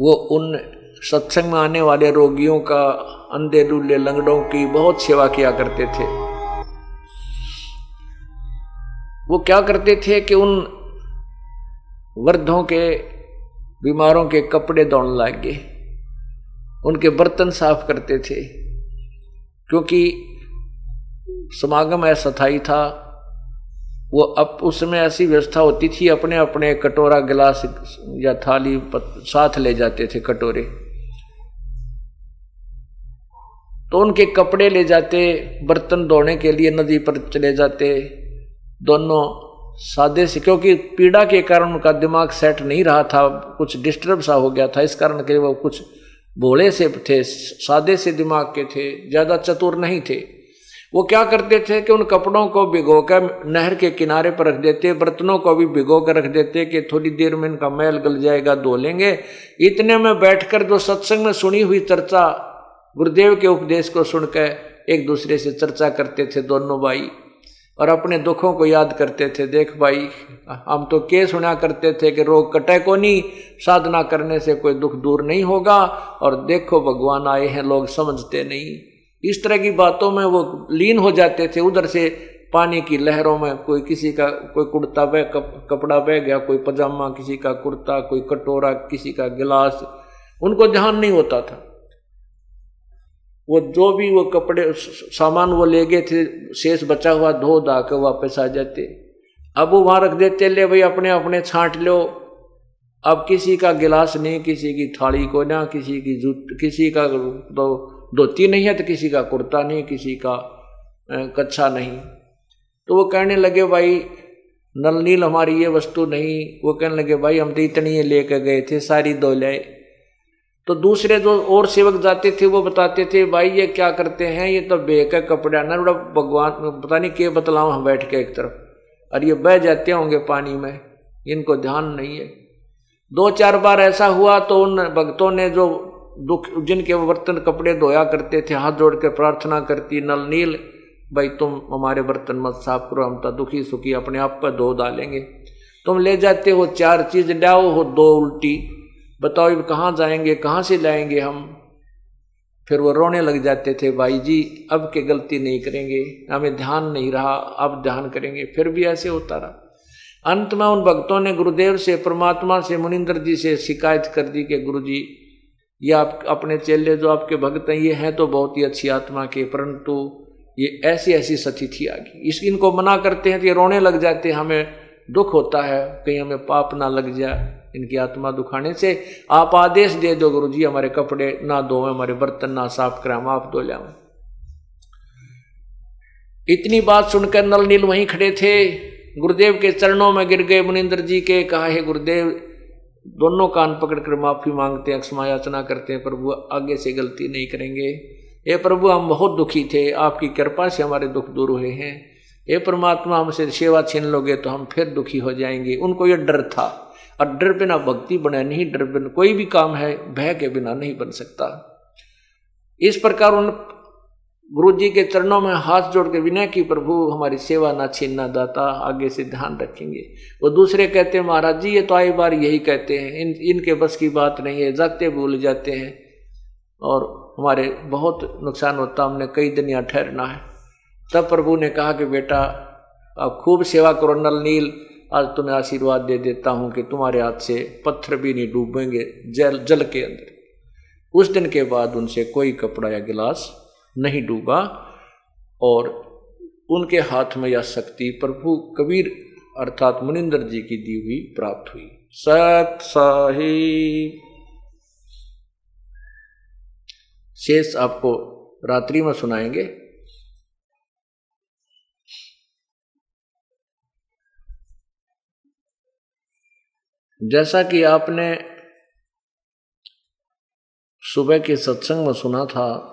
वो उन सत्संग में आने वाले रोगियों का अंधे लूले लंगड़ों की बहुत सेवा किया करते थे। वो क्या करते थे कि उन वृद्धों के, बीमारों के कपड़े दौड़ने लग। गए उनके बर्तन साफ़ करते थे। क्योंकि समागम ऐसा था वो अब उसमें ऐसी व्यवस्था होती थी अपने अपने कटोरा, गिलास या थाली साथ ले जाते थे कटोरे। तो उनके कपड़े ले जाते, बर्तन धोने के लिए नदी पर चले जाते, दोनों सादे से, क्योंकि पीड़ा के कारण उनका दिमाग सेट नहीं रहा था, कुछ डिस्टर्ब सा हो गया था, इस कारण के वो कुछ भोले से थे, सादे से दिमाग के थे, ज़्यादा चतुर नहीं थे। वो क्या करते थे कि उन कपड़ों को भिगो कर नहर के किनारे पर रख देते, बर्तनों को भी भिगो कर रख देते कि थोड़ी देर में इनका मैल गल जाएगा, धो लेंगे। इतने में बैठकर जो सत्संग में सुनी हुई चर्चा, गुरुदेव के उपदेश को सुनकर एक दूसरे से चर्चा करते थे दोनों भाई और अपने दुखों को याद करते थे। देख भाई, हम तो के सुना करते थे कि रोग कटे को नहीं, साधना करने से कोई दुख दूर नहीं होगा और देखो भगवान आए हैं, लोग समझते नहीं। इस तरह की बातों में वो लीन हो जाते थे उधर से पानी की लहरों में कोई किसी का कोई कुर्ता बह कप, कपड़ा बह गया कोई पजामा किसी का कुर्ता कोई कटोरा किसी का गिलास उनको ध्यान नहीं होता था। वो जो भी वो कपड़े सामान वो ले गए थे शेष बचा हुआ धो धा के वापस आ जाते। अब वो वहाँ रख देते ले भाई अपने अपने छांट लो। अब किसी का गिलास नहीं किसी की थाली को ना किसी की जूत किसी का तो धोती नहीं है तो किसी का कुर्ता नहीं, किसी का कच्छा नहीं। तो वो कहने लगे, भाई, नल नील हमारी ये वस्तु नहीं। वो कहने लगे, भाई, हम तो इतनी ये लेकर गए थे, सारी दो लाए तो दूसरे जो और सेवक जाते थे, वो बताते थे, भाई, ये क्या करते हैं? ये तो बेका कपड़ा ना बड़ा भगवान, पता नहीं के बतलाओ, हम बैठ के एक तरफ़। और ये बह जाते होंगे पानी में, इनको ध्यान नहीं है। दो चार बार ऐसा हुआ तो उन भक्तों ने जो दुख, जिनके बर्तन कपड़े धोया करते थे, हाथ जोड़ के प्रार्थना करती, नल नील, भाई तुम हमारे बर्तन मत साफ़ करो, हम तो दुखी सुखी अपने आप पर धो डालेंगे। तुम ले जाते हो चार चीज़ लाओ हो दो उल्टी। बताओ कहाँ जाएँगे, कहाँ से लाएँगे हम? फिर वो रोने लग जाते थे, भाई जी, अब के गलती नहीं करेंगे, हमें ध्यान नहीं रहा, अब ध्यान करेंगे। फिर भी ऐसे होता रहा। अंत में उन भक्तों ने गुरुदेव से, परमात्मा से, मुनिंदर जी से शिकायत कर दी कि गुरु जी ये आप, अपने चेले जो आपके भक्त हैं, ये हैं तो बहुत ही अच्छी आत्मा के, परंतु ये ऐसी ऐसी सतिथि आ गई। इस, इनको मना करते हैं तो ये रोने लग जाते हैं, हमें दुख होता है, कहीं हमें पाप ना लग जाए, इनकी आत्मा दुखाने से। आप आदेश दे दो गुरु जी हमारे कपड़े ना दो हमारे बर्तन ना साफ़ करें, हम आप धो लिया इतनी बात सुनकर नल नील वहीं खड़े थे। गुरुदेव के चरणों में गिर गए मुनिंदर जी के, कहा, है गुरुदेव दोनों कान पकड़कर माफ़ी मांगते हैं क्षमा याचना करते हैं, प्रभु आगे से गलती नहीं करेंगे। ये प्रभु, हम बहुत दुखी थे, आपकी कृपा से हमारे दुख दूर हुए हैं। ये परमात्मा हमसे सेवा छीन लोगे तो हम फिर दुखी हो जाएँगे। उनको ये डर था, और डर बिना भक्ति बने नहीं, डर बिना कोई भी काम है, भय के बिना नहीं बन सकता। इस प्रकार उन गुरु जी के चरणों में हाथ जोड़ के विनय की, प्रभु, हमारी सेवा ना छीनना दाता, आगे से ध्यान रखेंगे। वो दूसरे कहते हैं, महाराज जी, ये तो आई बार यही कहते हैं, इन, इनके बस की बात नहीं है, जाते भूल जाते हैं। और हमारे बहुत नुकसान होता, हमने कई दिन यहाँ ठहरना है। तब प्रभु ने कहा कि, बेटा, आप खूब सेवा करो, नल नील। आज तुम्हें आशीर्वाद दे देता हूँ कि तुम्हारे हाथ से पत्थर भी नहीं डूबेंगे जल जल के अंदर। उस दिन के बाद उनसे कोई कपड़ा या गिलास नहीं डूबा और उनके हाथ में यह शक्ति प्रभु कबीर अर्थात मुनिंदर जी की दी हुई प्राप्त हुई। सत साहिब शेष आपको रात्रि में सुनाएँगे। जैसा कि आपने सुबह के सत्संग में सुना था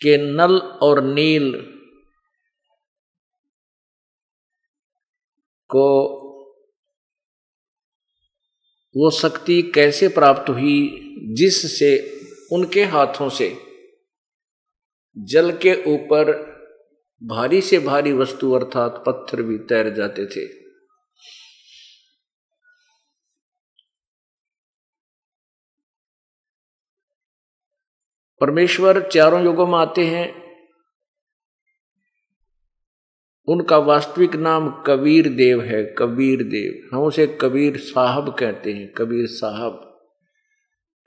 कि नल और नील को वो शक्ति कैसे प्राप्त हुई, जिससे उनके हाथों से जल के ऊपर भारी से भारी वस्तु अर्थात पत्थर भी तैर जाते थे। परमेश्वर चारों युगों में आते हैं। उनका वास्तविक नाम कबीर देव है, कबीर देव। हम उसे कबीर साहब कहते हैं, कबीर साहब।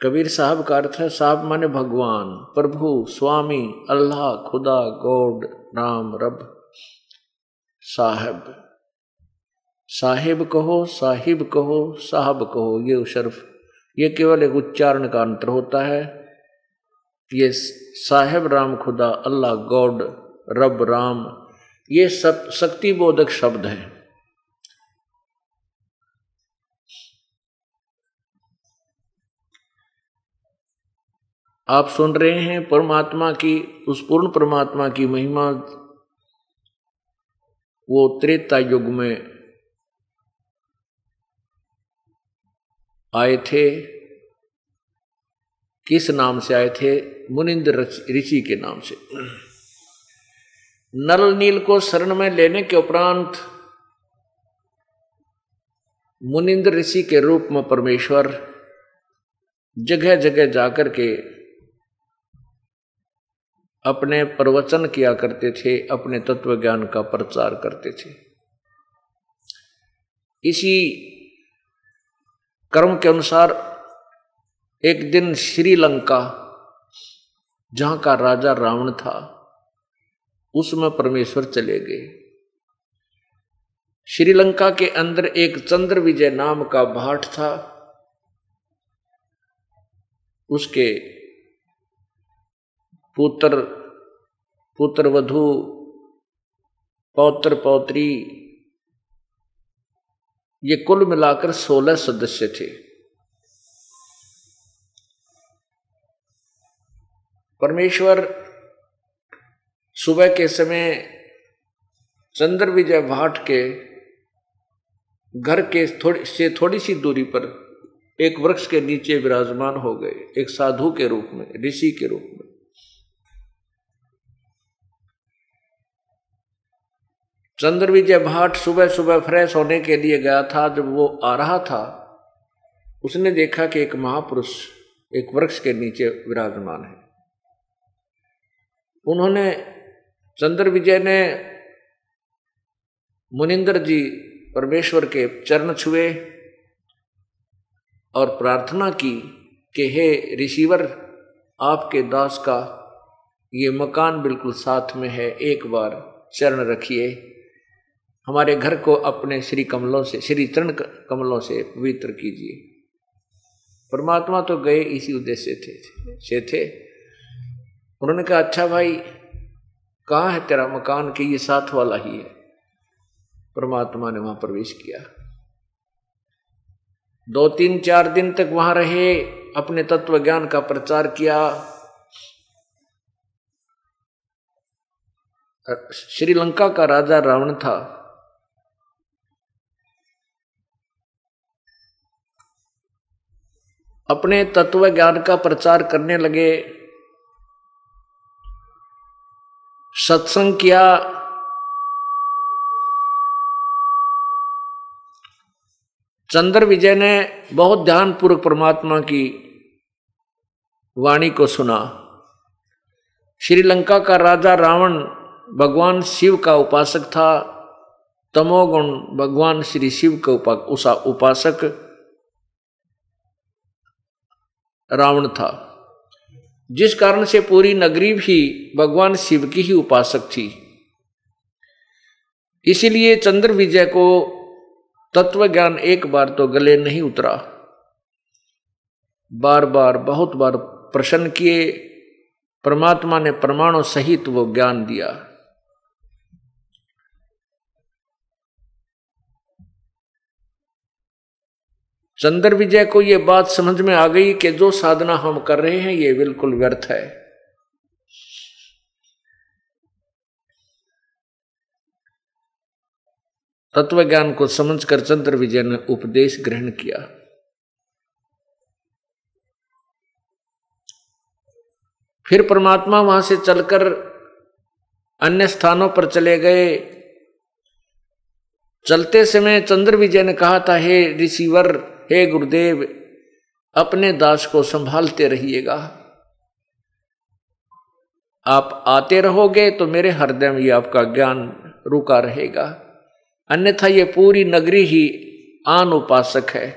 कबीर साहब का अर्थ है, साहब माने भगवान, प्रभु, स्वामी, अल्लाह, खुदा, गॉड राम रब, साहब। साहिब कहो साहिब कहो, साहब कहो, ये शर्फ, ये केवल एक उच्चारण का अंतर होता है। ये साहेब राम खुदा, अल्लाह गॉड, रब राम, ये सब शक्ति बोधक शब्द हैं। आप सुन रहे हैं परमात्मा की, उस पूर्ण परमात्मा की महिमा, वो त्रेता युग में आए थे। किस नाम से आए थे? मुनिंद्र ऋषि के नाम से। नल नील को शरण में लेने के उपरांत मुनिंद्र ऋषि के रूप में परमेश्वर जगह जगह जाकर के अपने प्रवचन किया करते थे, अपने तत्व ज्ञान का प्रचार करते थे। इसी कर्म के अनुसार एक दिन श्रीलंका जहाँ का राजा रावण था, उसमें परमेश्वर चले गए। श्रीलंका के अंदर एक चंद्र विजय नाम का भाट था। उसके पुत्र पुत्र वधु पौत्र, पौत्री, ये कुल मिलाकर सोलह सदस्य थे। परमेश्वर सुबह के समय चंद्र विजय भाट के घर के थोड़ी, से थोड़ी सी दूरी पर एक वृक्ष के नीचे विराजमान हो गए, एक साधु के रूप में, ऋषि के रूप में। चंद्र विजय भाट सुबह सुबह फ्रेश होने के लिए गया था, जब वो आ रहा था, उसने देखा कि एक महापुरुष एक वृक्ष के नीचे विराजमान है। उन्होंने चंद्र विजय ने मुनिंदर जी परमेश्वर के चरण छुए और प्रार्थना की कि हे रिसीवर, आपके दास का ये मकान बिल्कुल साथ में है, एक बार चरण रखिए। हमारे घर को अपने श्री कमलों से, श्री चरण कमलों से पवित्र कीजिए। परमात्मा तो गए इसी उद्देश्य थे, से थे। उन्होंने कहा अच्छा भाई, कहाँ है तेरा मकान के ये साथ वाला ही है? परमात्मा ने वहाँ प्रवेश किया। दो तीन चार दिन तक वहाँ रहे, अपने तत्व ज्ञान का प्रचार किया। श्रीलंका का राजा रावण था। अपने तत्व ज्ञान का प्रचार करने लगे। सत्संग किया। चंद्र विजय ने बहुत ध्यानपूर्वक परमात्मा की वाणी को सुना। श्रीलंका का राजा रावण भगवान शिव का उपासक था। तमोगुण भगवान श्री शिव का उपा, उपासक रावण था। जिस कारण से पूरी नगरी भी भगवान शिव की ही उपासक थी। इसीलिए चंद्र विजय को तत्व ज्ञान एक बार तो गले नहीं उतरा। बार बार बहुत बार प्रश्न किए, परमात्मा ने परमाणु सहित वो ज्ञान दिया। चंद्र विजय को यह बात समझ में आ गई कि जो साधना हम कर रहे हैं, ये बिल्कुल व्यर्थ है। तत्व ज्ञान को समझकर चंद्र विजय ने उपदेश ग्रहण किया। फिर परमात्मा वहाँ से चलकर अन्य स्थानों पर चले गए। चलते समय चंद्र विजय ने कहा था, हे रिसीवर हे गुरुदेव, अपने दास को संभालते रहिएगा। आप आते रहोगे तो मेरे हृदय में आपका ज्ञान रुका रहेगा। अन्यथा ये पूरी नगरी ही आन उपासक है।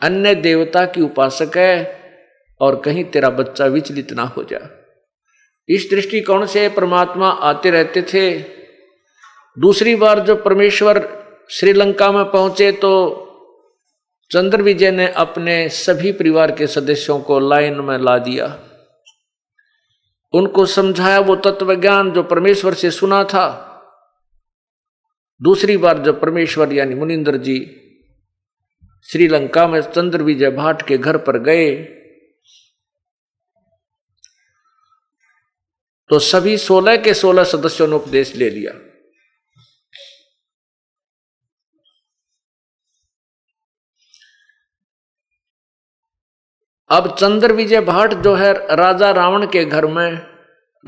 अन्य देवता की उपासक है और कहीं तेरा बच्चा विचलित ना हो जा। इस दृष्टिकोण से परमात्मा आते रहते थे। दूसरी बार जब परमेश्वर श्रीलंका में पहुँचे तो चंद्र विजय ने अपने सभी परिवार के सदस्यों को लाइन में ला दिया। उनको समझाया वो तत्व ज्ञान जो परमेश्वर से सुना था। दूसरी बार जब परमेश्वर यानी मुनिंदर जी श्रीलंका में चंद्र विजय भाट के घर पर गए तो सभी सोलह के सोलह सदस्यों ने उपदेश ले लिया। अब चंद्र विजय भाट जो है राजा रावण के घर में,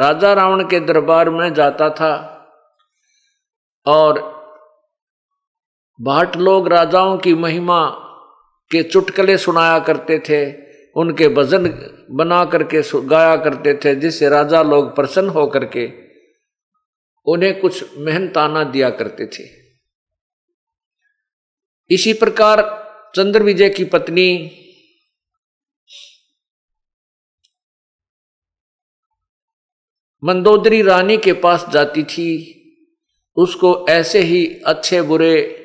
राजा रावण के दरबार में जाता था। और भाट लोग राजाओं की महिमा के चुटकले सुनाया करते थे, उनके भजन बना करके गाया करते थे, जिससे राजा लोग प्रसन्न हो करके उन्हें कुछ मेहनताना दिया करते थे। इसी प्रकार चंद्र विजय की पत्नी मंदोदरी रानी के पास जाती थी। उसको ऐसे ही अच्छे बुरे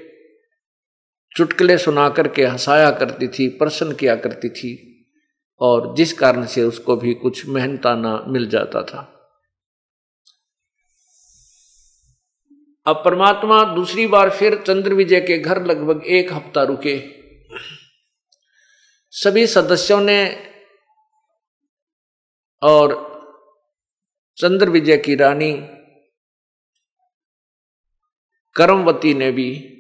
चुटकले सुना करके हंसाया करती थी प्रसन्न किया करती थी और जिस कारण से उसको भी कुछ मेहनताना मिल जाता था। अब परमात्मा दूसरी बार फिर चंद्र विजय के घर लगभग एक हफ़्ता रुके। सभी सदस्यों ने और चंद्र विजय की रानी करमवती ने भी,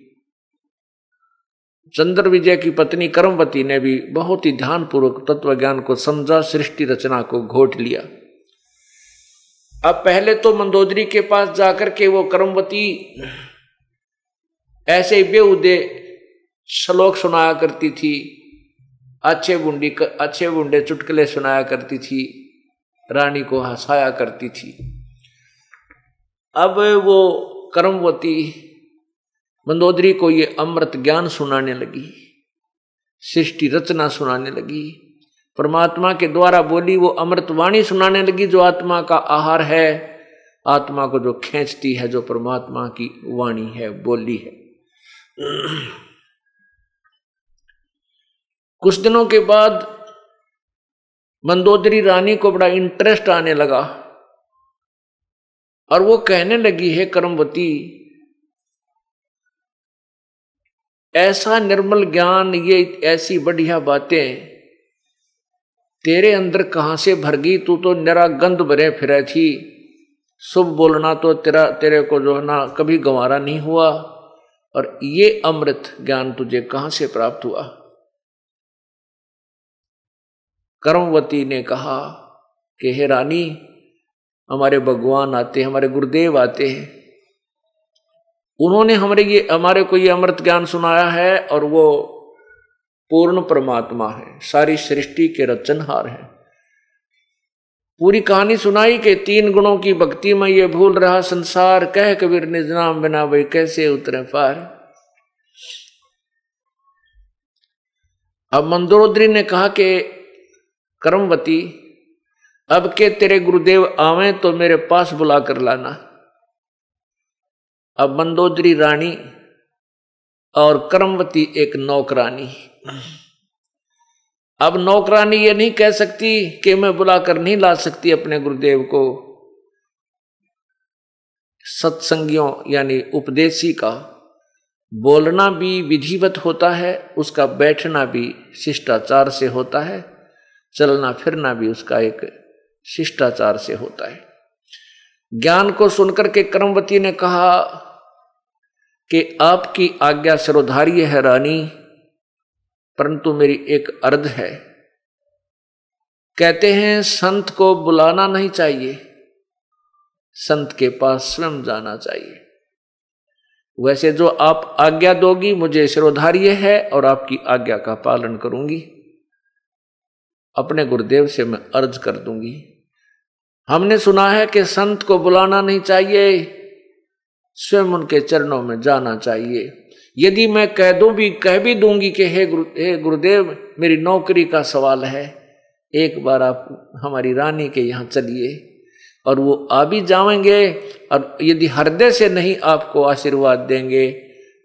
चंद्र विजय की पत्नी करमवती ने भी बहुत ही ध्यानपूर्वक तत्व ज्ञान को समझा, सृष्टि रचना को घोट लिया। अब पहले तो मंदोदरी के पास जाकर के वो करमवती ऐसे बेउदे श्लोक सुनाया करती थी, अच्छे बुंडी अच्छे बुंडे चुटकले सुनाया करती थी। रानी को हंसाया करती थी। अब वो कर्मवती मंदोदरी को ये अमृत ज्ञान सुनाने लगी, सृष्टि रचना सुनाने लगी। परमात्मा के द्वारा बोली वो अमृत वाणी सुनाने लगी, जो आत्मा का आहार है, आत्मा को जो खींचती है, जो परमात्मा की वाणी है, बोली है। कुछ दिनों के बाद मंदोदरी रानी को बड़ा इंटरेस्ट आने लगा। और वो कहने लगी, है कर्मवती, ऐसा निर्मल ज्ञान, ये ऐसी बढ़िया बातें तेरे अंदर कहाँ से भर गई तू तो निरा गंध भरे फिरे थी। शुभ बोलना तो तेरा, तेरे को जो है ना, कभी गंवारा नहीं हुआ। और ये अमृत ज्ञान तुझे कहाँ से प्राप्त हुआ? कर्मवती ने कहा कि, हे रानी, हमारे भगवान आते हैं, हमारे गुरुदेव आते हैं। उन्होंने हमारे ये, हमारे को ये अमृत ज्ञान सुनाया है और वो पूर्ण परमात्मा है, सारी सृष्टि के रचनहार है। पूरी कहानी सुनाई के तीन गुणों की भक्ति में ये भूल रहा संसार, कह कबीर निज नाम बिना वही कैसे उतरे पार? अब मंदोदरी ने कहा कि कर्मवती, अब के तेरे गुरुदेव आवे तो मेरे पास बुला कर लाना। अब मंदोदरी रानी और कर्मवती एक नौकरानी। अब नौकरानी ये नहीं कह सकती कि मैं बुलाकर नहीं ला सकती अपने गुरुदेव को। सत्संगियों यानी उपदेशी का बोलना भी विधिवत होता है, उसका बैठना भी शिष्टाचार से होता है। चलना फिरना भी उसका एक शिष्टाचार से होता है। ज्ञान को सुनकर के कर्मवती ने कहा कि आपकी आज्ञा सरोधार्य है रानी, परंतु मेरी एक अर्ध है। कहते हैं, संत को बुलाना नहीं चाहिए, संत के पास स्वयं जाना चाहिए। वैसे जो आप आज्ञा दोगी, मुझे सिरोधार्य है और आपकी आज्ञा का पालन करूँगी। अपने गुरुदेव से मैं अर्ज़ कर दूँगी। हमने सुना है कि संत को बुलाना नहीं चाहिए स्वयं उनके चरणों में जाना चाहिए। यदि मैं कह दूँ भी कह भी दूँगी कि हे गुरु हे गुरुदेव मेरी नौकरी का सवाल है एक बार आप हमारी रानी के यहाँ चलिए और वो आ भी जाएँगे और यदि हृदय से नहीं आपको आशीर्वाद देंगे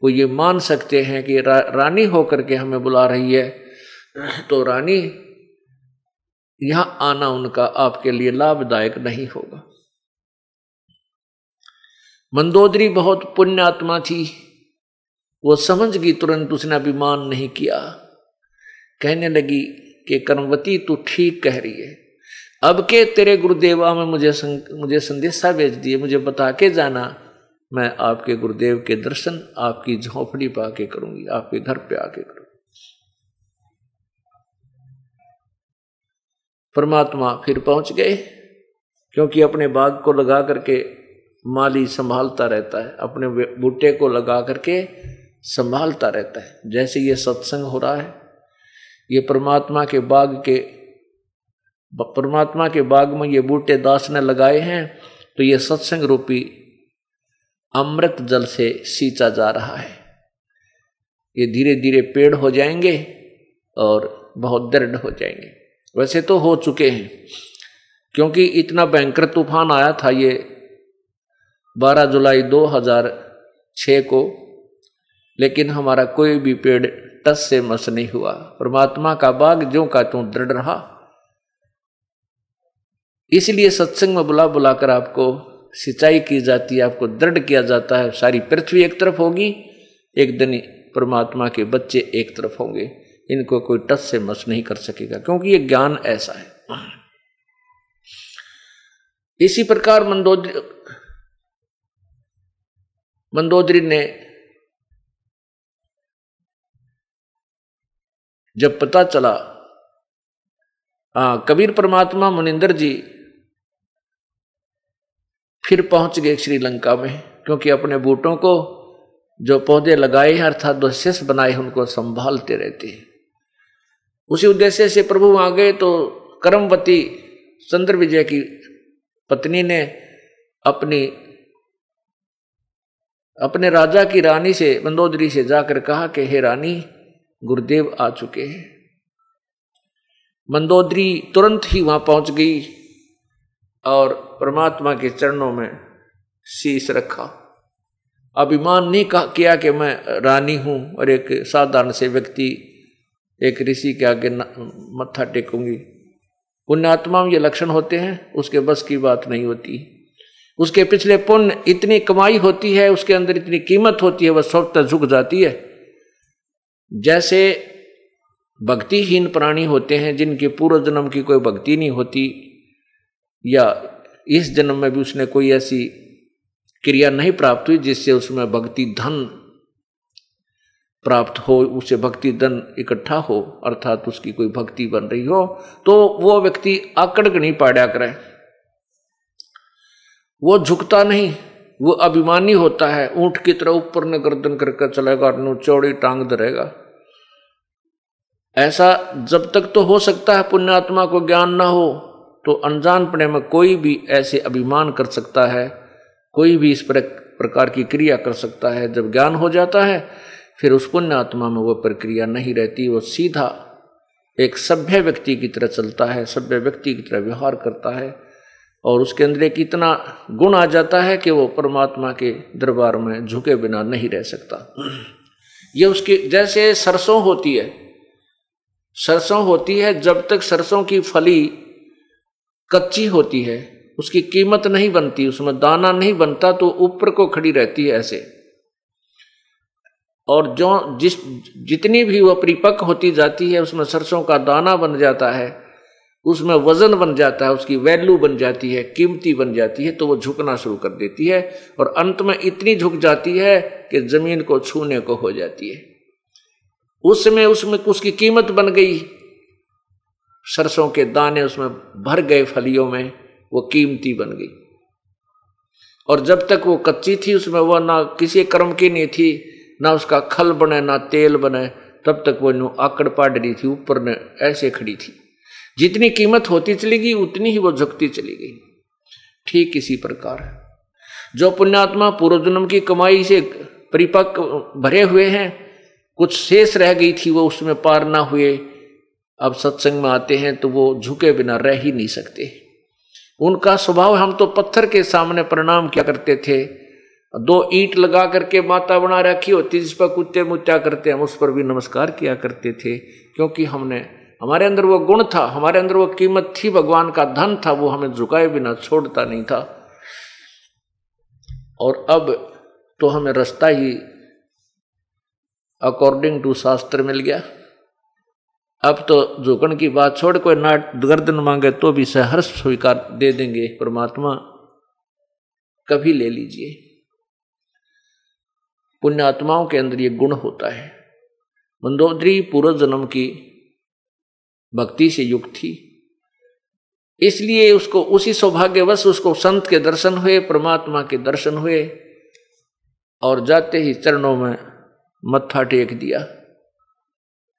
वो ये मान सकते हैं कि रा, रानी होकर के हमें बुला रही है। तो रानी यहाँ आना उनका आपके लिए लाभदायक नहीं होगा। मंदोदरी बहुत पुण्यात्मा थी। वो समझ गई तुरंत उसने अभिमान नहीं किया। कहने लगी कि कर्मवती तू ठीक कह रही है। अब के तेरे गुरुदेवा में मुझे संग, मुझे संदेशा भेज दिए मुझे बता के जाना। मैं आपके गुरुदेव के दर्शन आपकी झोंपड़ी पा के करूँगी आपके घर पे आके करूँगी। परमात्मा फिर पहुँच गए, क्योंकि अपने बाग को लगा करके माली संभालता रहता है, अपने बूटे को लगा करके संभालता रहता है। जैसे ये सत्संग हो रहा है, ये परमात्मा के बाग के परमात्मा के बाग में ये बूटे दास ने लगाए हैं तो ये सत्संग रूपी अमृत जल से सींचा जा रहा है। ये धीरे धीरे पेड़ हो जाएँगे और बहुत दृढ़ हो जाएँगे। वैसे तो हो चुके हैं, क्योंकि इतना भयंकर तूफ़ान आया था ये 12 जुलाई 2006 को, लेकिन हमारा कोई भी पेड़ टस से मस नहीं हुआ। परमात्मा का बाग जो का तू दृढ़ रहा। इसलिए सत्संग में बुला बुलाकर आपको सिंचाई की जाती है, आपको दृढ़ किया जाता है। सारी पृथ्वी एक तरफ़ होगी, एक दिन परमात्मा के बच्चे एक तरफ़ होंगे। इनको कोई टस से मस नहीं कर सकेगा क्योंकि ये ज्ञान ऐसा है। इसी प्रकार मंदोदरी मंदोदरी ने जब पता चला आ, कबीर परमात्मा मुनिंदर जी फिर पहुँच गए श्रीलंका में क्योंकि अपने बूटों को जो पौधे लगाए हैं अर्थात शिष्य बनाए उनको संभालते रहते हैं। उसी उद्देश्य से प्रभु आ गए तो करमवती चंद्र विजय की पत्नी ने अपनी, अपने राजा की रानी से, मंदोदरी से जाकर कहा कि, हे रानी, गुरुदेव आ चुके हैं। मंदोदरी तुरंत ही वहाँ पहुँच गई और परमात्मा के चरणों में शीश रखा। अभिमान नहीं किया कि मैं रानी हूँ और एक साधारण से व्यक्ति एक ऋषि के आगे मत्था टेकूँगी। पुण्यात्मा में ये लक्षण होते हैं, उसके बस की बात नहीं होती। उसके पिछले पुण्य इतनी कमाई होती है, उसके अंदर इतनी कीमत होती है, वह स्वतः झुक जाती है। जैसे भक्तिहीन प्राणी होते हैं, जिनके पूर्व जन्म की कोई भक्ति नहीं होती, या इस जन्म में भी उसने कोई ऐसी क्रिया नहीं प्राप्त हुई जिससे उसमें भक्ति धन प्राप्त हो, उसे भक्ति धन इकट्ठा हो, अर्थात उसकी कोई भक्ति बन रही हो तो वो व्यक्ति आकड़ नहीं पाड़ा करे। वो झुकता नहीं, वो अभिमानी होता है, ऊँट की तरह ऊपर ने गर्दन करके चलेगा और चौड़ी टांग धरेगा। ऐसा जब तक तो हो सकता है पुण्यात्मा को ज्ञान ना हो तो अनजान पड़े में कोई भी ऐसे अभिमान कर सकता है, कोई भी इस प्रकार की क्रिया कर सकता है, जब ज्ञान हो जाता है फिर उस पुण्यात्मा में वो प्रक्रिया नहीं रहती, वो सीधा एक सभ्य व्यक्ति की तरह चलता है, सभ्य व्यक्ति की तरह व्यवहार करता है और उसके अंदर एक इतना गुण आ जाता है कि वो परमात्मा के दरबार में झुके बिना नहीं रह सकता। ये उसकी, जैसे सरसों होती है, सरसों होती है, जब तक सरसों की फली कच्ची होती है, उसकी कीमत नहीं बनती, उसमें दाना नहीं बनता तो ऊपर को खड़ी रहती है ऐसे। और जो जिस, जितनी भी वो परिपक्व होती जाती है, उसमें सरसों का दाना बन जाता है, उसमें वज़न बन जाता है, उसकी वैल्यू बन जाती है, कीमती बन जाती है तो वो झुकना शुरू कर देती है और अंत में इतनी झुक जाती है कि ज़मीन को छूने को हो जाती है। उसमें उसमें उसकी कीमत बन गई। सरसों के दाने उसमें भर गए फलियों में, वो कीमती बन गई। और जब तक वो कच्ची थी, उसमें वह ना किसी कर्म की नहीं थी ना उसका खल बने, ना तेल बने, तब तक वो आकड़ पाड़ रही थी, ऊपर ने ऐसे खड़ी थी। जितनी कीमत होती चली गई, उतनी ही वो झुकती चली गई। ठीक इसी प्रकार जो पुण्यात्मा पूर्व जन्म की कमाई से परिपक्व भरे हुए हैं, कुछ शेष रह गई थी, वो उसमें पार ना हुए। अब सत्संग में आते हैं तो वो झुके बिना रह ही नहीं सकते। उनका स्वभाव हम तो पत्थर के सामने प्रणाम क्या करते थे दो ईंट लगा करके माता बना रखी होती, जिस पर कुत्ते मुत्या करते हम उस पर भी नमस्कार किया करते थे, क्योंकि हमने, हमारे अंदर वो गुण था, हमारे अंदर वो कीमत थी, भगवान का धन था, वो हमें झुकाए बिना, छोड़ता नहीं था। और अब तो हमें रास्ता ही अकॉर्डिंग टू शास्त्र मिल गया। अब तो झुकन की बात छोड़, कोई नाट गर्दन मांगे तो भी सहर्ष स्वीकार दे देंगे, परमात्मा कभी ले लीजिए। पुण्यात्माओं के अंदर ये गुण होता है। मंदोदरी पूर्व जन्म की भक्ति से युक्त थी। इसलिए उसको उसी सौभाग्यवश उसको संत के दर्शन हुए, परमात्मा के दर्शन हुए और जाते ही चरणों में मत्था टेक दिया।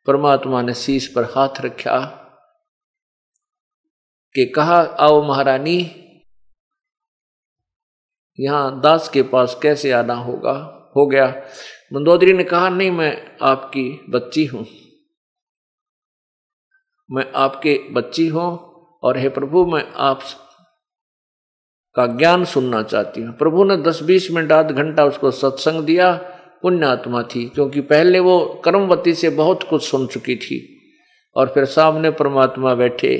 परमात्मा ने शीश पर हाथ रखा कि कहा, आओ महारानी, यहाँ दास के पास कैसे आना होगा? हो गया। मंदोदरी ने कहा, नहीं, मैं आपकी बच्ची हूँ। मैं आपके बच्ची हूँ और हे प्रभु, मैं आप का ज्ञान सुनना चाहती हूँ। प्रभु ने दस बीस मिनट, आध घंटा उसको सत्संग दिया पुण्य आत्मा थी, क्योंकि पहले वो कर्मवती से बहुत कुछ सुन चुकी थी। और फिर सामने परमात्मा बैठे,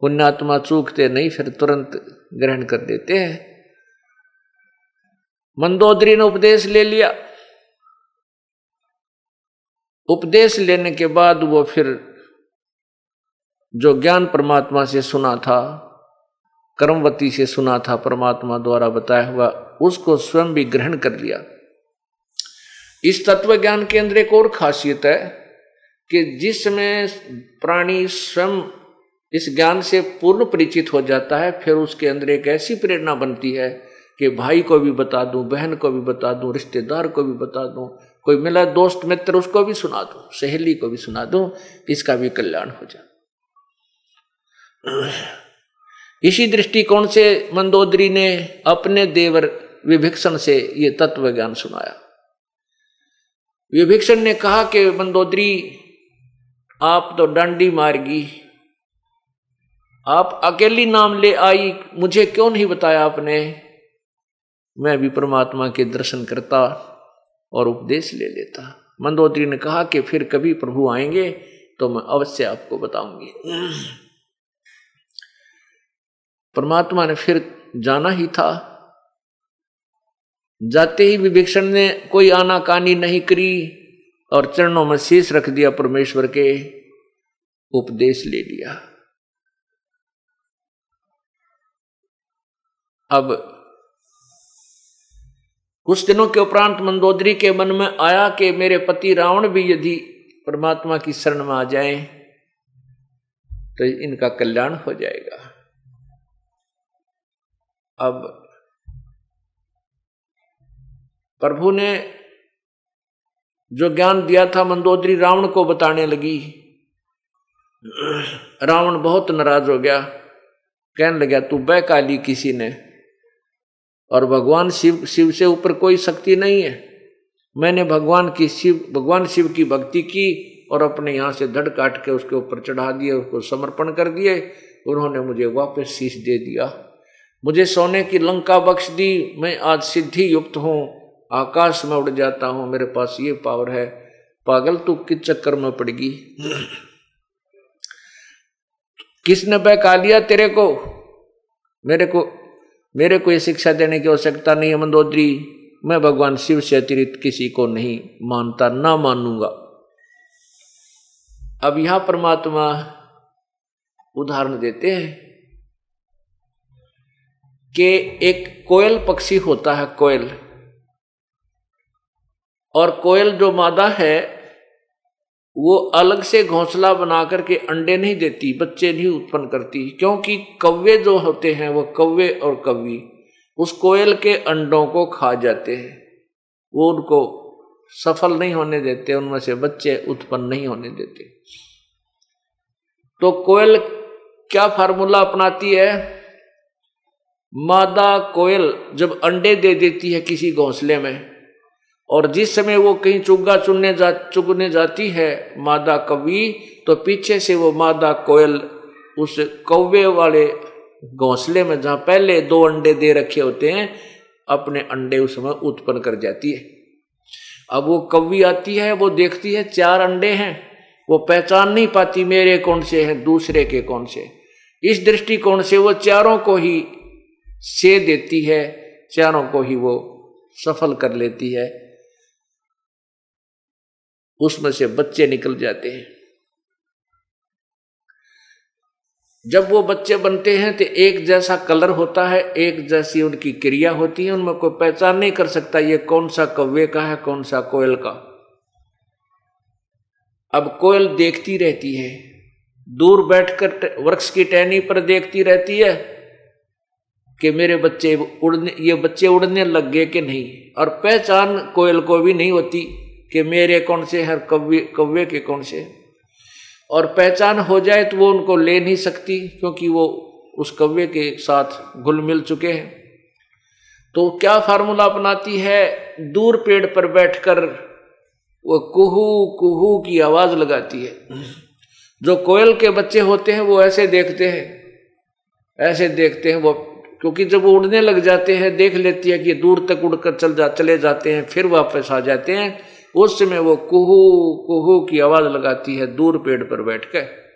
पुण्यात्मा चूकते नहीं, फिर तुरंत ग्रहण कर देते हैं। मंदोदरी ने उपदेश ले लिया। उपदेश लेने के बाद वो फिर जो ज्ञान परमात्मा से सुना था, कर्मवती से सुना था, परमात्मा द्वारा बताया हुआ, उसको स्वयं भी ग्रहण कर लिया। इस तत्व ज्ञान के अंदर एक और खासियत है कि जिसमें प्राणी स्वयं इस ज्ञान से पूर्ण परिचित हो जाता है, फिर उसके अंदर एक ऐसी प्रेरणा बनती है कि भाई को भी बता दूँ, बहन को भी बता दूँ, रिश्तेदार को भी बता दूँ, कोई मिला दोस्त, मित्र, उसको भी सुना दूँ, सहेली को भी सुना दूँ, इसका भी कल्याण हो जाए। इसी दृष्टिकोण से मंदोदरी ने अपने देवर विभिक्षण से ये तत्व ज्ञान सुनाया। विभिक्षण ने कहा कि मंदोदरी, आप तो डांडी मारगी, आप अकेली नाम ले आई, मुझे क्यों नहीं बताया आपने? मैं भी परमात्मा के दर्शन करता और उपदेश ले लेता। मंदोत्री ने कहा कि फिर कभी प्रभु आएँगे तो मैं अवश्य आपको बताऊँगी। परमात्मा ने फिर जाना ही था। जाते ही विभीषण ने कोई आनाकानी नहीं करी और चरणों में शीश रख दिया परमेश्वर के उपदेश ले लिया। अब कुछ दिनों के उपरांत मंदोदरी के मन में आया कि मेरे पति रावण भी यदि परमात्मा की शरण में आ जाए तो इनका कल्याण हो जाएगा। अब प्रभु ने जो ज्ञान दिया था मंदोदरी रावण को बताने लगी। रावण बहुत नाराज़ हो गया। कहने लगा, तू काली किसी ने? और भगवान शिव शिव से ऊपर कोई शक्ति नहीं है। मैंने भगवान की शिव, भगवान शिव की भक्ति की और अपने यहाँ से धड़ काट के उसके ऊपर चढ़ा दिए उसको समर्पण कर दिए। उन्होंने मुझे वापस शीश दे दिया। मुझे सोने की लंका बख्श दी। मैं आज सिद्धि युक्त हूँ। आकाश में उड़ जाता हूँ। मेरे पास ये पावर है। पागल, तू किस चक्कर में पड़गी किसने बहका लिया तेरे को? मेरे को मेरे को ये शिक्षा देने की आवश्यकता नहीं है, मंदोदरी। मैं भगवान शिव से अतिरिक्त किसी को नहीं मानता, ना मानूँगा। अब यहाँ परमात्मा उदाहरण देते हैं कि एक कोयल पक्षी होता है, कोयल। और कोयल जो मादा है वो अलग से घोंसला बना करके अंडे नहीं देती, बच्चे नहीं उत्पन्न करती, क्योंकि कौवे जो होते हैं, वो कौवे और कौवी, उस कोयल के अंडों को खा जाते हैं। वो उनको सफल नहीं होने देते, उनमें से बच्चे उत्पन्न नहीं होने देते। तो कोयल क्या फार्मूला अपनाती है? मादा कोयल जब अंडे दे देती है किसी घोंसले में और जिस समय वो कहीं चुग्गा चुनने जा, चुगने जाती है मादा कवि तो पीछे से वो मादा कोयल उस कौवे वाले घोंसले में जहाँ पहले दो अंडे दे रखे होते हैं, अपने अंडे उस समय उत्पन्न कर जाती है। अब वो कौवी आती है, वो देखती है चार अंडे हैं, वो पहचान नहीं पाती मेरे कौन से हैं, दूसरे के कौन से इस दृष्टिकोण से वो चारों को ही से देती है, चारों को ही वो सफल कर लेती है। उसमें से बच्चे निकल जाते हैं। जब वो बच्चे बनते हैं तो एक जैसा कलर होता है, एक जैसी उनकी क्रिया होती है, उनमें कोई पहचान नहीं कर सकता ये कौन सा कौवे का है, कौन सा कोयल का। अब कोयल देखती रहती है, दूर बैठकर वृक्ष की टहनी पर देखती रहती है कि मेरे बच्चे उड़ने, ये बच्चे उड़ने लग गए कि नहीं, और पहचान कोयल को भी नहीं होती। कि मेरे कौन से हर कव्य कव्वे के कौन से और पहचान हो जाए तो वो उनको ले नहीं सकती, क्योंकि वो उस कव्वे के साथ घुल मिल चुके हैं। तो क्या फार्मूला अपनाती है? दूर पेड़ पर बैठकर वो कुहू कुहू की आवाज़ लगाती है। जो कोयल के बच्चे होते हैं, वो ऐसे देखते हैं, ऐसे देखते हैं वो, क्योंकि जब वो उड़ने लग जाते हैं, देख लेती है कि दूर तक उड़कर चल जा, चले जाते हैं, फिर वापस आ जाते हैं। उस समय वो कुहू कुहू की आवाज़ लगाती है, दूर पेड़ पर बैठ कर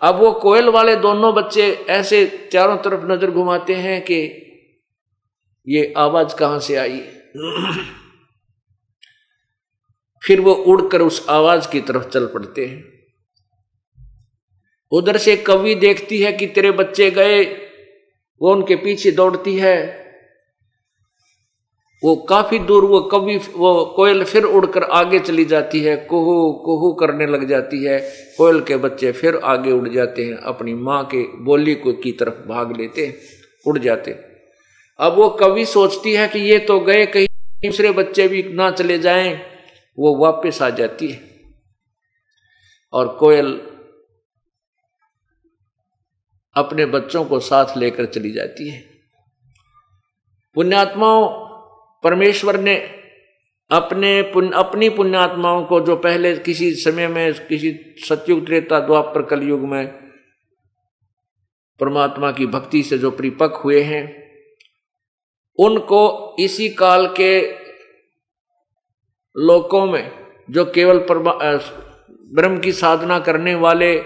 अब वो कोयल वाले दोनों बच्चे ऐसे चारों तरफ़ नज़र घुमाते हैं कि ये आवाज़ कहाँ से आई? फिर वो उड़कर उस आवाज़ की तरफ़ चल पड़ते हैं। उधर से कवि देखती है कि तेरे बच्चे गए, वो उनके पीछे दौड़ती है। वो काफ़ी दूर, वो कभी वो कोयल फिर उड़कर आगे चली जाती है, कुहू कुहू करने लग जाती है, कोयल के बच्चे फिर आगे उड़ जाते हैं, अपनी माँ के बोली को की तरफ़ भाग लेते हैं, उड़ जाते अब वो कवि सोचती है कि ये तो गए, कहीं दूसरे बच्चे भी ना चले जाएँ, वो वापस आ जाती है। और कोयल अपने बच्चों को साथ लेकर चली जाती है। पुण्यात्माओं परमेश्वर ने अपने पुण्य अपनी पुण्यात्माओं को जो पहले किसी समय में, किसी सत्युग, त्रेता द्वापर कलयुग में परमात्मा की भक्ति से जो परिपक्व हुए हैं, उनको इसी काल के लोकों में, जो केवल ब्रह्म की साधना करने वाले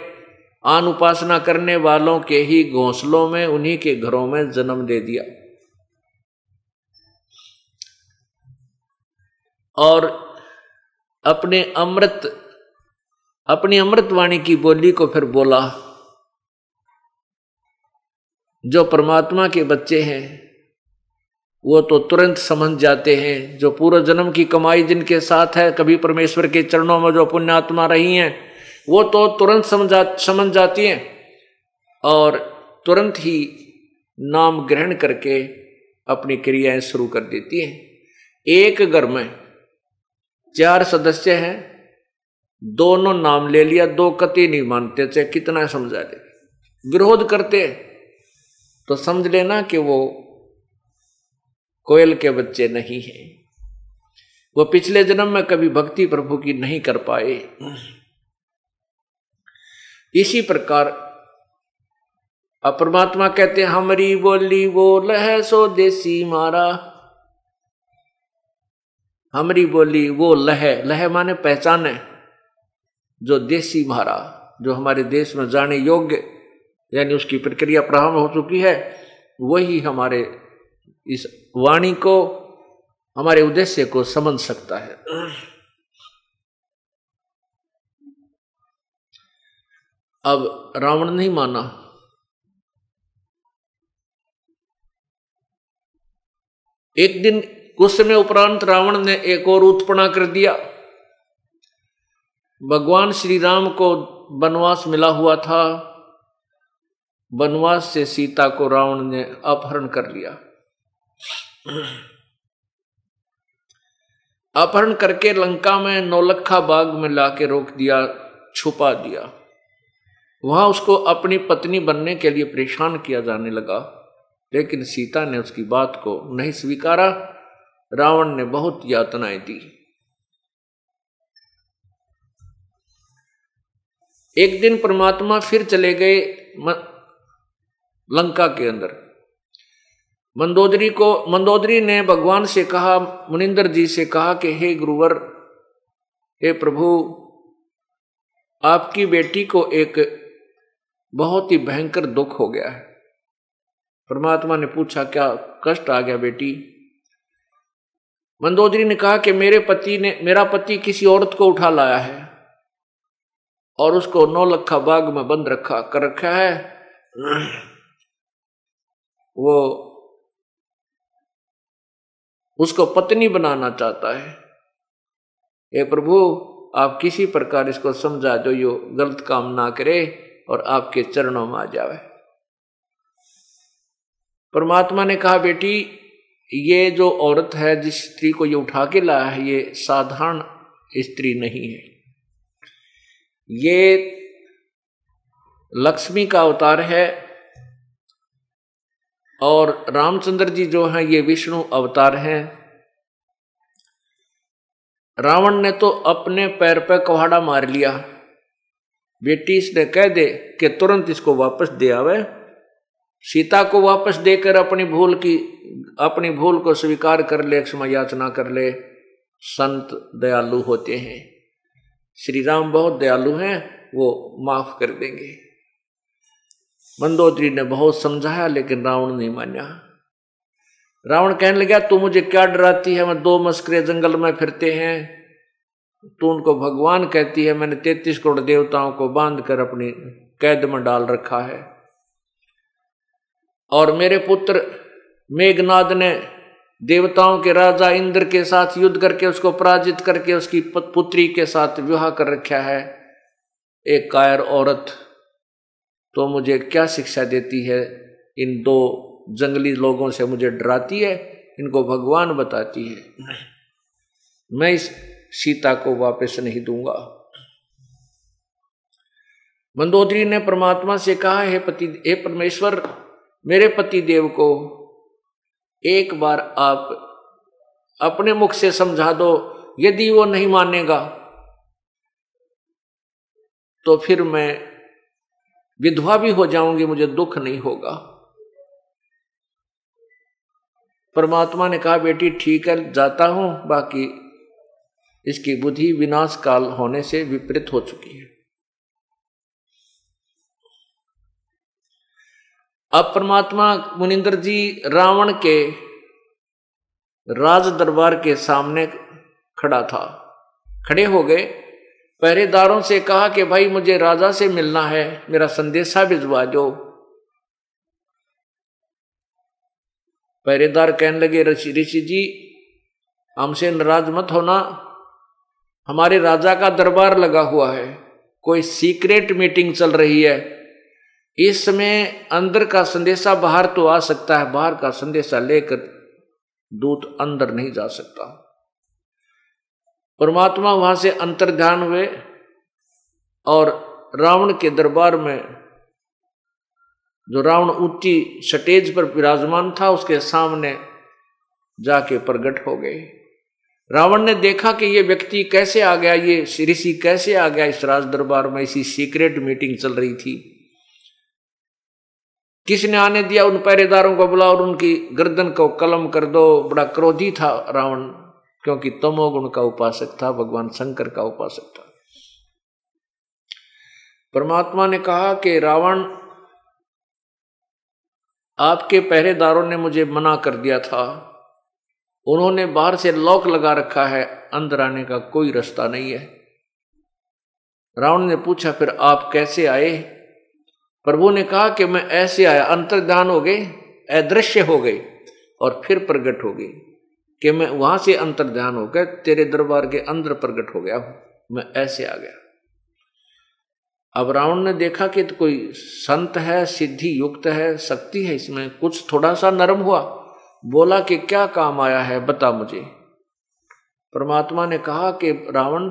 आन उपासना करने वालों के ही घोंसलों में, उन्हीं के घरों में जन्म दे दिया। और अपने अमृत, अपनी अमृतवाणी की बोली को फिर बोला, जो परमात्मा के बच्चे हैं, वो तो तुरंत समझ जाते हैं। जो पूर्व जन्म की कमाई जिनके साथ है, कभी परमेश्वर के चरणों में जो पुण्यात्मा रही हैं, वो तो तुरंत समझा, समझ जाती हैं और तुरंत ही नाम ग्रहण करके अपनी क्रियाएँ शुरू कर देती हैं। एक घर में चार सदस्य हैं, दोनों नाम ले लिया, दो कति नहीं मानते, चाहे कितना समझा दे। विरोध करते तो समझ लेना कि वो कोयल के बच्चे नहीं हैं। वो पिछले जन्म में कभी भक्ति प्रभु की नहीं कर पाए। इसी प्रकार परमात्मा कहते हमारी बोली बोल है सो देसी मारा हमारी बोली, वो लह लह माने पहचाने। जो देसी मारा जो हमारे देश में जाने योग्य, यानी उसकी प्रक्रिया प्रारंभ हो चुकी है, वही हमारे इस वाणी को, हमारे उद्देश्य को समझ सकता है। अब रावण नहीं माना। एक दिन कुछ समय उपरांत रावण ने एक और उत्पना कर दिया। भगवान श्री राम को वनवास मिला हुआ था। वनवास से सीता को रावण ने अपहरण कर लिया। अपहरण करके लंका में नौलखा बाग में लाके रोक दिया, छुपा दिया। वहाँ उसको अपनी पत्नी बनने के लिए परेशान किया जाने लगा, लेकिन सीता ने उसकी बात को नहीं स्वीकारा। रावण ने बहुत यातनाएँ दी। एक दिन परमात्मा फिर चले गए लंका के अंदर। मंदोदरी को मंदोदरी ने भगवान से कहा, मुनिंदर जी से कहा कि, हे गुरुवर, हे प्रभु, आपकी बेटी को एक बहुत ही भयंकर दुख हो गया है। परमात्मा ने पूछा, क्या कष्ट आ गया बेटी? मंदोदरी ने कहा कि मेरे पति ने, मेरा पति किसी औरत को उठा लाया है और उसको नौ लखा बाग में बंद रखा, कर रखा है। वो उसको पत्नी बनाना चाहता है। ये प्रभु, आप किसी प्रकार इसको समझा दो, यो गलत काम ना करे और आपके चरणों में आ जावे। परमात्मा ने कहा, बेटी ये जो औरत है, जिस स्त्री को ये उठा के लाया है, ये साधारण स्त्री नहीं है। ये लक्ष्मी का अवतार है और रामचंद्र जी जो हैं, ये विष्णु अवतार हैं। रावण ने तो अपने पैर पर कुहाड़ा मार लिया। बेटी इसने कह दे कि तुरंत इसको वापस दे आवे। सीता को वापस देकर अपनी भूल की, अपनी भूल को स्वीकार कर ले, क्षमा याचना कर ले। संत दयालु होते हैं। श्री राम बहुत दयालु हैं, वो माफ़ कर देंगे। मंदोदरी ने बहुत समझाया, लेकिन रावण नहीं माना। रावण कहने लगा, तू मुझे क्या डराती है? मैं दो मस्करे जंगल में फिरते हैं। तू उनको भगवान कहती है। मैंने तैतीस करोड़ देवताओं को बाँध कर अपनी कैद में डाल रखा है। और मेरे पुत्र मेघनाद ने देवताओं के राजा इंद्र के साथ युद्ध करके उसको पराजित करके उसकी पुत्री के साथ विवाह कर रखा है। एक कायर औरत तो मुझे क्या शिक्षा देती है? इन दो जंगली लोगों से मुझे डराती है इनको भगवान बताती है। मैं इस सीता को वापस नहीं दूँगा। मंदोदरी ने परमात्मा से कहा हे पति हे परमेश्वर मेरे पति देव को एक बार आप अपने मुख से समझा दो, यदि वो नहीं मानेगा तो फिर मैं विधवा भी हो जाऊँगी, मुझे दुख नहीं होगा। परमात्मा ने कहा, बेटी, ठीक है, जाता हूँ, बाकी इसकी बुद्धि विनाश काल होने से विपरीत हो चुकी है। अब परमात्मा मुनिंदर जी रावण के राज दरबार के सामने खड़ा था। खड़े हो गए। पहरेदारों से कहा कि, भाई, मुझे राजा से मिलना है। मेरा संदेशा भिजवा दो। पहरेदार कहने लगे, ऋषि ऋषि जी, हमसे नाराज़ मत होना। हमारे राजा का दरबार लगा हुआ है। कोई सीक्रेट मीटिंग चल रही है। इस समय अंदर का संदेशा बाहर तो आ सकता है, बाहर का संदेशा लेकर दूत अंदर नहीं जा सकता। परमात्मा वहाँ से अंतर ध्यान हुए और रावण के दरबार में जो रावण ऊँची स्टेज पर विराजमान था, उसके सामने जाके प्रकट हो गए। रावण ने देखा कि ये व्यक्ति कैसे आ गया, ये ऋषि कैसे आ गया इस राज दरबार में, इसी सीक्रेट मीटिंग चल रही थी। किसने आने दिया उन पहरेदारों को बुला और उनकी गर्दन को कलम कर दो। बड़ा क्रोधी था रावण, क्योंकि तमोगुण का उपासक था, भगवान शंकर का उपासक था। परमात्मा ने कहा कि रावण, आपके पहरेदारों ने मुझे मना कर दिया था। उन्होंने बाहर से लॉक लगा रखा है, अंदर आने का कोई रास्ता नहीं है। रावण ने पूछा, फिर आप कैसे आए? प्रभु ने कहा कि मैं ऐसे आया अंतर्दान हो गए, अदृश्य हो गए और फिर प्रकट हो गई कि मैं वहाँ से अंतर्ध्यान होकर तेरे दरबार के अंदर प्रकट हो गया हूँ, मैं ऐसे आ गया। अब रावण ने देखा कि तो कोई संत है, सिद्धि युक्त है, शक्ति है इसमें, कुछ थोड़ा सा नरम हुआ, बोला कि क्या काम आया है, बता मुझे। परमात्मा ने कहा कि रावण,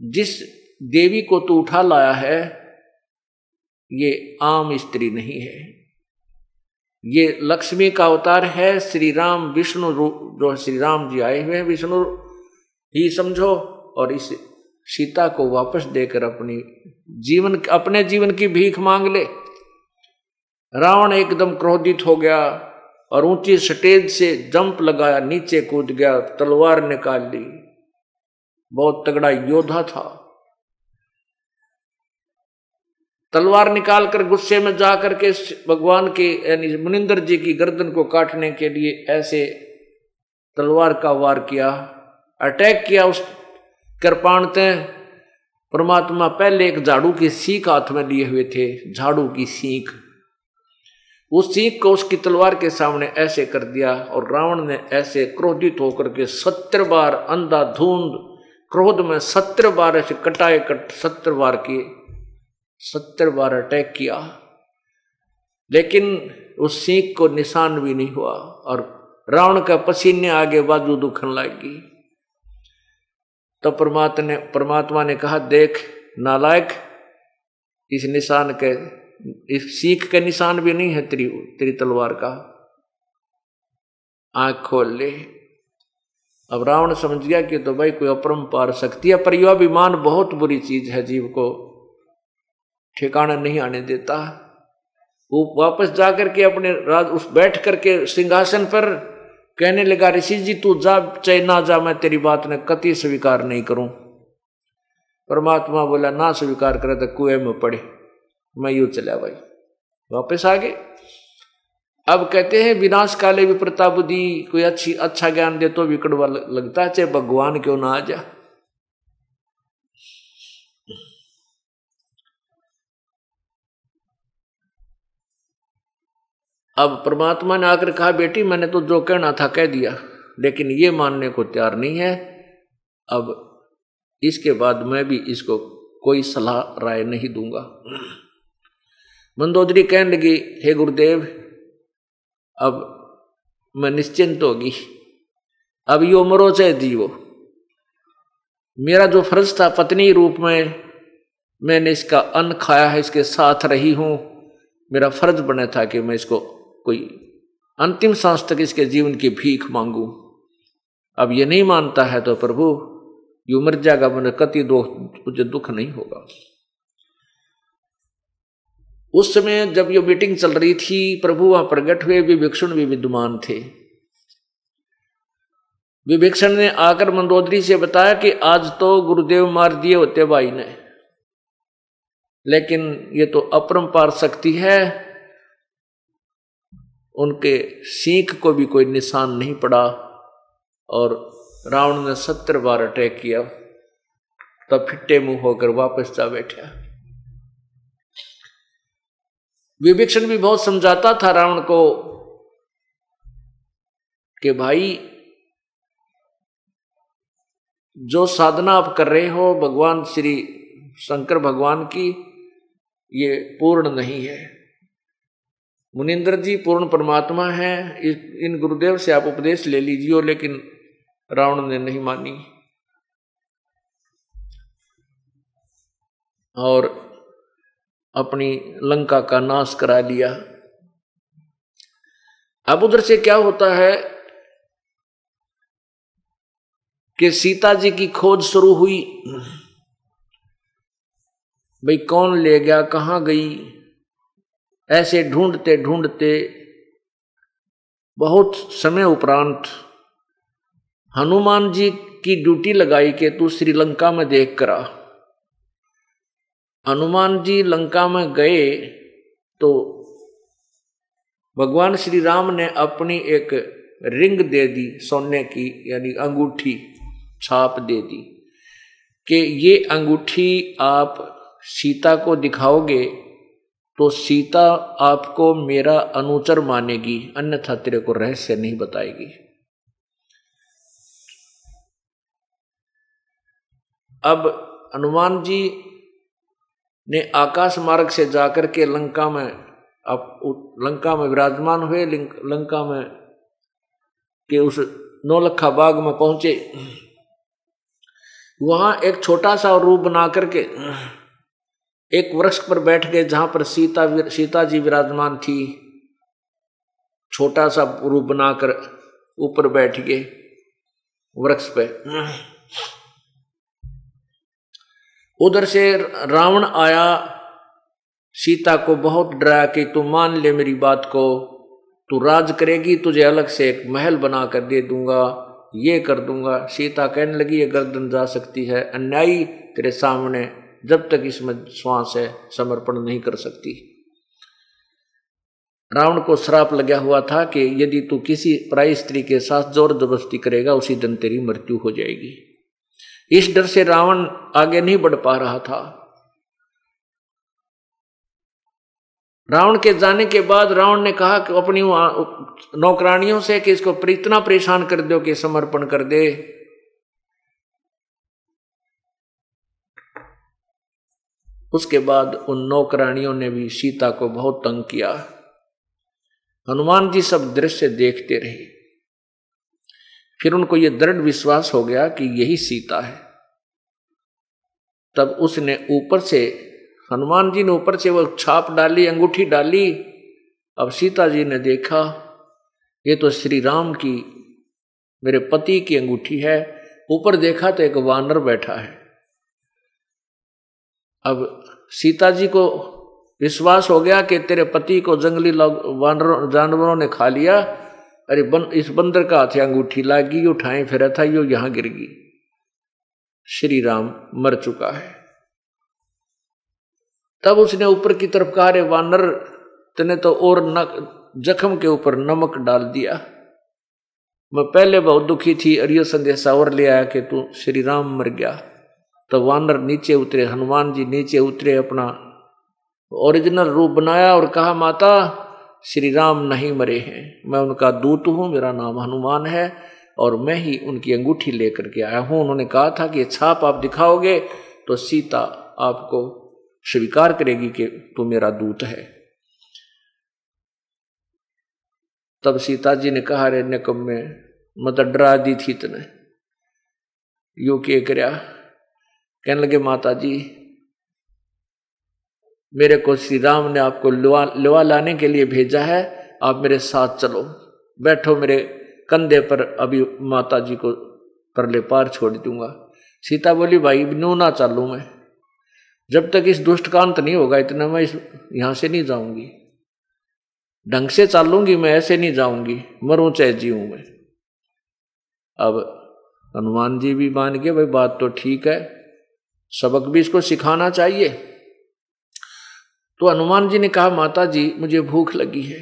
जिस देवी को तू उठा लाया है ये आम स्त्री नहीं है। ये लक्ष्मी का अवतार है, श्री राम विष्णु रूप जो श्री राम जी आए हुए हैं, विष्णु, ही समझो, और इस सीता को वापस देकर अपनी जीवन, अपने जीवन की भीख मांग ले। रावण एकदम क्रोधित हो गया, और ऊँची स्टेज से जंप लगाया, नीचे कूद गया, तलवार निकाल ली। बहुत तगड़ा योद्धा था। तलवार निकाल कर गुस्से में जाकर के भगवान के, यानी मुनिंदर जी की गर्दन को काटने के लिए ऐसे तलवार का वार किया, अटैक किया, उस कृपाणते परमात्मा पहले एक झाड़ू की सीख हाथ में लिए हुए थे, झाड़ू की सीख। उस सीख को उसकी तलवार के सामने ऐसे कर दिया और रावण ने ऐसे क्रोधित होकर के सत्तर बार अंधा धुंध क्रोध में सत्तर बार ऐसे कटाए कट सत्तर बार किए। सत्तर बार अटैक किया, लेकिन उस सीख को निशान भी नहीं हुआ और रावण का पसीने आगे बाजू दुखन लगी। तो परमात्मा ने परमात्मा ने कहा, देख, नालायक, इस निशान के इस सीख के निशान भी नहीं है तेरी तेरी तलवार का। आँख खोल ले। अब रावण समझ गया कि तो भाई कोई अपरम पार शक्ति है, पर यह अभिमान बहुत बुरी चीज़ है जीव को। ठिकाना नहीं आने देता। वो वापस जाकर के अपने राज, उस बैठ करके सिंहासन पर कहने लगा, ऋषि जी, तू जा चाहे ना जा, मैं तेरी बात ने कति स्वीकार नहीं करूँ। परमात्मा बोला, ना स्वीकार करे तो कुएँ में पड़े, मैं यू चला भाई। वापस आ गए। अब कहते हैं, विनाश काले भी बुद्धि कोई अच्छी अच्छा ज्ञान दे तो विकड़वा लगता है, चाहे भगवान क्यों ना आ जा। अब परमात्मा ने आकर कहा, बेटी, मैंने तो जो कहना था कह दिया, लेकिन ये मानने को तैयार नहीं है। अब इसके बाद मैं भी इसको कोई सलाह, राय नहीं दूँगा। मंदोदरी कहने लगी, हे गुरुदेव, अब मैं निश्चिंत होगी। अब यो मरो चाहे जीवो। मेरा जो फ़र्ज़ था पत्नी रूप में, मैंने इसका अन्न खाया है, इसके साथ रही हूँ। मेरा फ़र्ज़ बना था कि मैं इसको कोई अंतिम सांस तक इसके जीवन की भीख मांगू। अब ये नहीं मानता है तो प्रभु, यू मर जाएगा मैंने कति दो, मुझे दुख नहीं होगा। उस समय जब ये मीटिंग चल रही थी, प्रभु वहाँ प्रकट हुए, विभिक्षण भी विद्यमान थे। विभिक्षण ने आकर मंदोदरी से बताया कि आज तो गुरुदेव मार दिए होते भाई ने। लेकिन ये तो अपरंपार शक्ति है उनके सीख को भी कोई निशान नहीं पड़ा। और रावण ने सत्तर बार अटैक किया, तब फिट्टे मुँह होकर वापस जा बैठा। विभीषण भी बहुत समझाता था रावण को कि भाई, जो साधना आप कर रहे हो भगवान, श्री शंकर भगवान की, ये पूर्ण नहीं है। मुनिंद्र जी पूर्ण परमात्मा है इन गुरुदेव से आप उपदेश ले लीजिए लेकिन रावण ने नहीं मानी। और अपनी लंका का नाश करा लिया। अब उधर से क्या होता है कि सीता जी की खोज शुरू हुई। भाई कौन ले गया, कहाँ गई? ऐसे ढूंढते ढूंढते बहुत समय उपरांत हनुमान जी की ड्यूटी लगाई के तू श्रीलंका में देख करा। हनुमान जी लंका में गए तो भगवान श्री राम ने अपनी एक रिंग दे दी, सोने की, यानी अंगूठी छाप दे दी कि ये अंगूठी आप सीता को दिखाओगे तो सीता आपको मेरा अनुचर मानेगी, अन्यथा तेरे को रहस्य नहीं बताएगी। अब हनुमान जी ने आकाश मार्ग से जाकर के लंका में, अब लंका में विराजमान हुए लंका में के उस नौलखा बाग में पहुँचे। वहाँ एक छोटा सा रूप बना करके एक वृक्ष पर बैठ गए जहाँ पर सीता सीता जी विराजमान थी। छोटा सा रूप बनाकर ऊपर बैठ गए वृक्ष पे। उधर से रावण आया, सीता को बहुत डराया कि तू मान ले मेरी बात को, तू राज करेगी, तुझे अलग से एक महल बना कर दे दूँगा, ये कर दूँगा। सीता कहने लगी, ये गर्दन जा सकती है, अन्यायी तेरे सामने जब तक इसमें श्वास है, समर्पण नहीं कर सकती। रावण को श्राप लगा हुआ था कि यदि तू किसी प्राय स्त्री के साथ ज़ोर ज़बरदस्ती करेगा, उसी दिन तेरी मृत्यु हो जाएगी। इस डर से रावण आगे नहीं बढ़ पा रहा था। रावण के जाने के बाद रावण ने कहा कि अपनी नौकरानियों से कि इसको इतना परेशान कर दो कि समर्पण कर दे। उसके बाद उन नौकरानियों ने भी सीता को बहुत तंग किया। हनुमान जी सब दृश्य देखते रहे। फिर उनको यह दृढ़ विश्वास हो गया कि यही सीता है। तब उसने ऊपर से, हनुमान जी ने ऊपर से वो छाप डाली, अंगूठी डाली। अब सीता जी ने देखा, ये तो श्री राम की, मेरे पति की अंगूठी है। ऊपर देखा तो एक वानर बैठा है। अब सीता जी को विश्वास हो गया कि तेरे पति को जंगली वानर जानवरों ने खा लिया। अरे बन, इस बंदर का हाथ अंगूठी लागी उठाए फिर था यो यहाँ गिर गई। श्री राम मर चुका है। तब उसने ऊपर की तरफ़ कहा रे वानर तने तो और न जख्म के ऊपर नमक डाल दिया। मैं पहले बहुत दुखी थी अरियो संदेशा और ले आया कि तू श्री राम मर गया। तो वानर नीचे उतरे, हनुमान जी नीचे उतरे अपना ओरिजिनल रूप बनाया और कहा, माता, श्री राम नहीं मरे हैं। मैं उनका दूत हूँ, मेरा नाम हनुमान है और मैं ही उनकी अंगूठी लेकर के आया हूँ। उन्होंने कहा था कि छाप आप दिखाओगे तो सीता आपको स्वीकार करेगी कि तू मेरा दूत है। तब सीता जी ने कहा रे निकम में मतलब डरा दी थी तने यू के करया कहने लगे माता जी मेरे को श्री राम ने आपको लुआ लुआ लाने के लिए भेजा है। आप मेरे साथ चलो। बैठो मेरे कंधे पर। अभी माता जी को परले पार छोड़ दूँगा। सीता बोली, भाई नो ना चालू मैं। जब तक इस दुष्ट का अंत नहीं होगा, इतना मैं इस, यहाँ से नहीं जाऊँगी। ढंग से चालूँगी मैं, ऐसे नहीं जाऊँगी। मरूं चाहे जीऊं मैं। अब हनुमान जी भी मान गए, भाई, बात तो ठीक है। सबक भी इसको सिखाना चाहिए। तो हनुमान जी ने कहा, माता जी, मुझे भूख लगी है।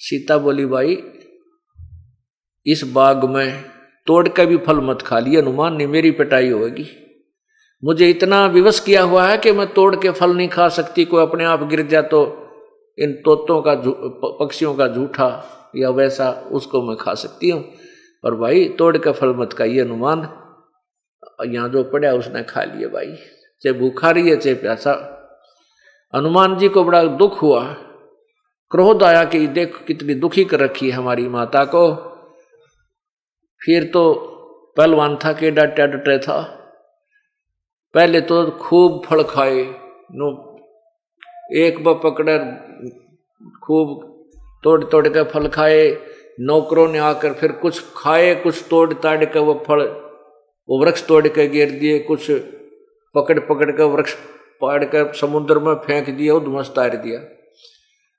सीता बोली, भाई, इस बाग में तोड़ के भी फल मत खा लिया हनुमान ने मेरी पिटाई होगी मुझे इतना विवश किया हुआ है कि मैं तोड़ के फल नहीं खा सकती। कोई अपने आप गिर जाए तो इन तोतों का पक्षियों का झूठा या वैसा उसको मैं खा सकती हूँ। और भाई, तोड़ के फल मत खाइए, हनुमान। यहाँ जो पड़ा उसने खा लिए भाई। चाहे भूखा रही है चाहे प्यासा। हनुमान जी को बड़ा दुख हुआ। क्रोध आया कि देख, कितनी दुखी कर रखी है हमारी माता को। फिर तो पहलवान था के डटे डटे था। पहले तो खूब फल खाए। नो, एक ब पकड़े, खूब तोड़ तोड़ के फल खाए। नौकरों ने आकर फिर कुछ खाए, कुछ तोड़ ताड़ के वो फल, वो वृक्ष तोड़ के गिर दिए, कुछ पकड़ पकड़ के वृक्ष पाड़ कर समुद्र में फेंक दिया उधमस तार दिया।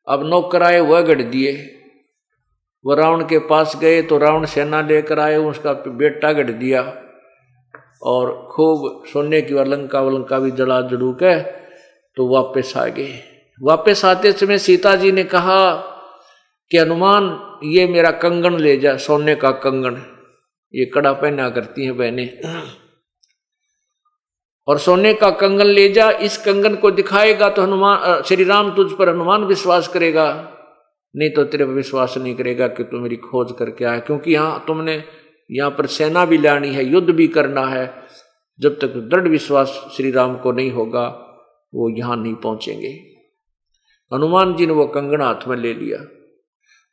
अब नौकर आए वह गढ़ दिए। वो रावण के पास गए तो रावण सेना लेकर आए, उसका बेटा गढ़ दिया। और खूब सोने की अलंका वलंका भी जड़ा जड़ू के तो वापस आ गए। वापस आते समय सीता जी ने कहा कि हनुमान ये मेरा कंगन ले जा, सोने का कंगन ये कड़ा पहना करती हैं बहने। और सोने का कंगन ले जा, इस कंगन को दिखाएगा तो हनुमान श्री राम तुझ पर हनुमान विश्वास करेगा। नहीं तो तेरे पर विश्वास नहीं करेगा कि तू मेरी खोज करके आए क्योंकि यहाँ तुमने, यहाँ पर सेना भी लानी है, युद्ध भी करना है। जब तक दृढ़ विश्वास श्री राम को नहीं होगा, वो यहाँ नहीं पहुँचेंगे। हनुमान जी ने वो कंगन हाथ में ले लिया।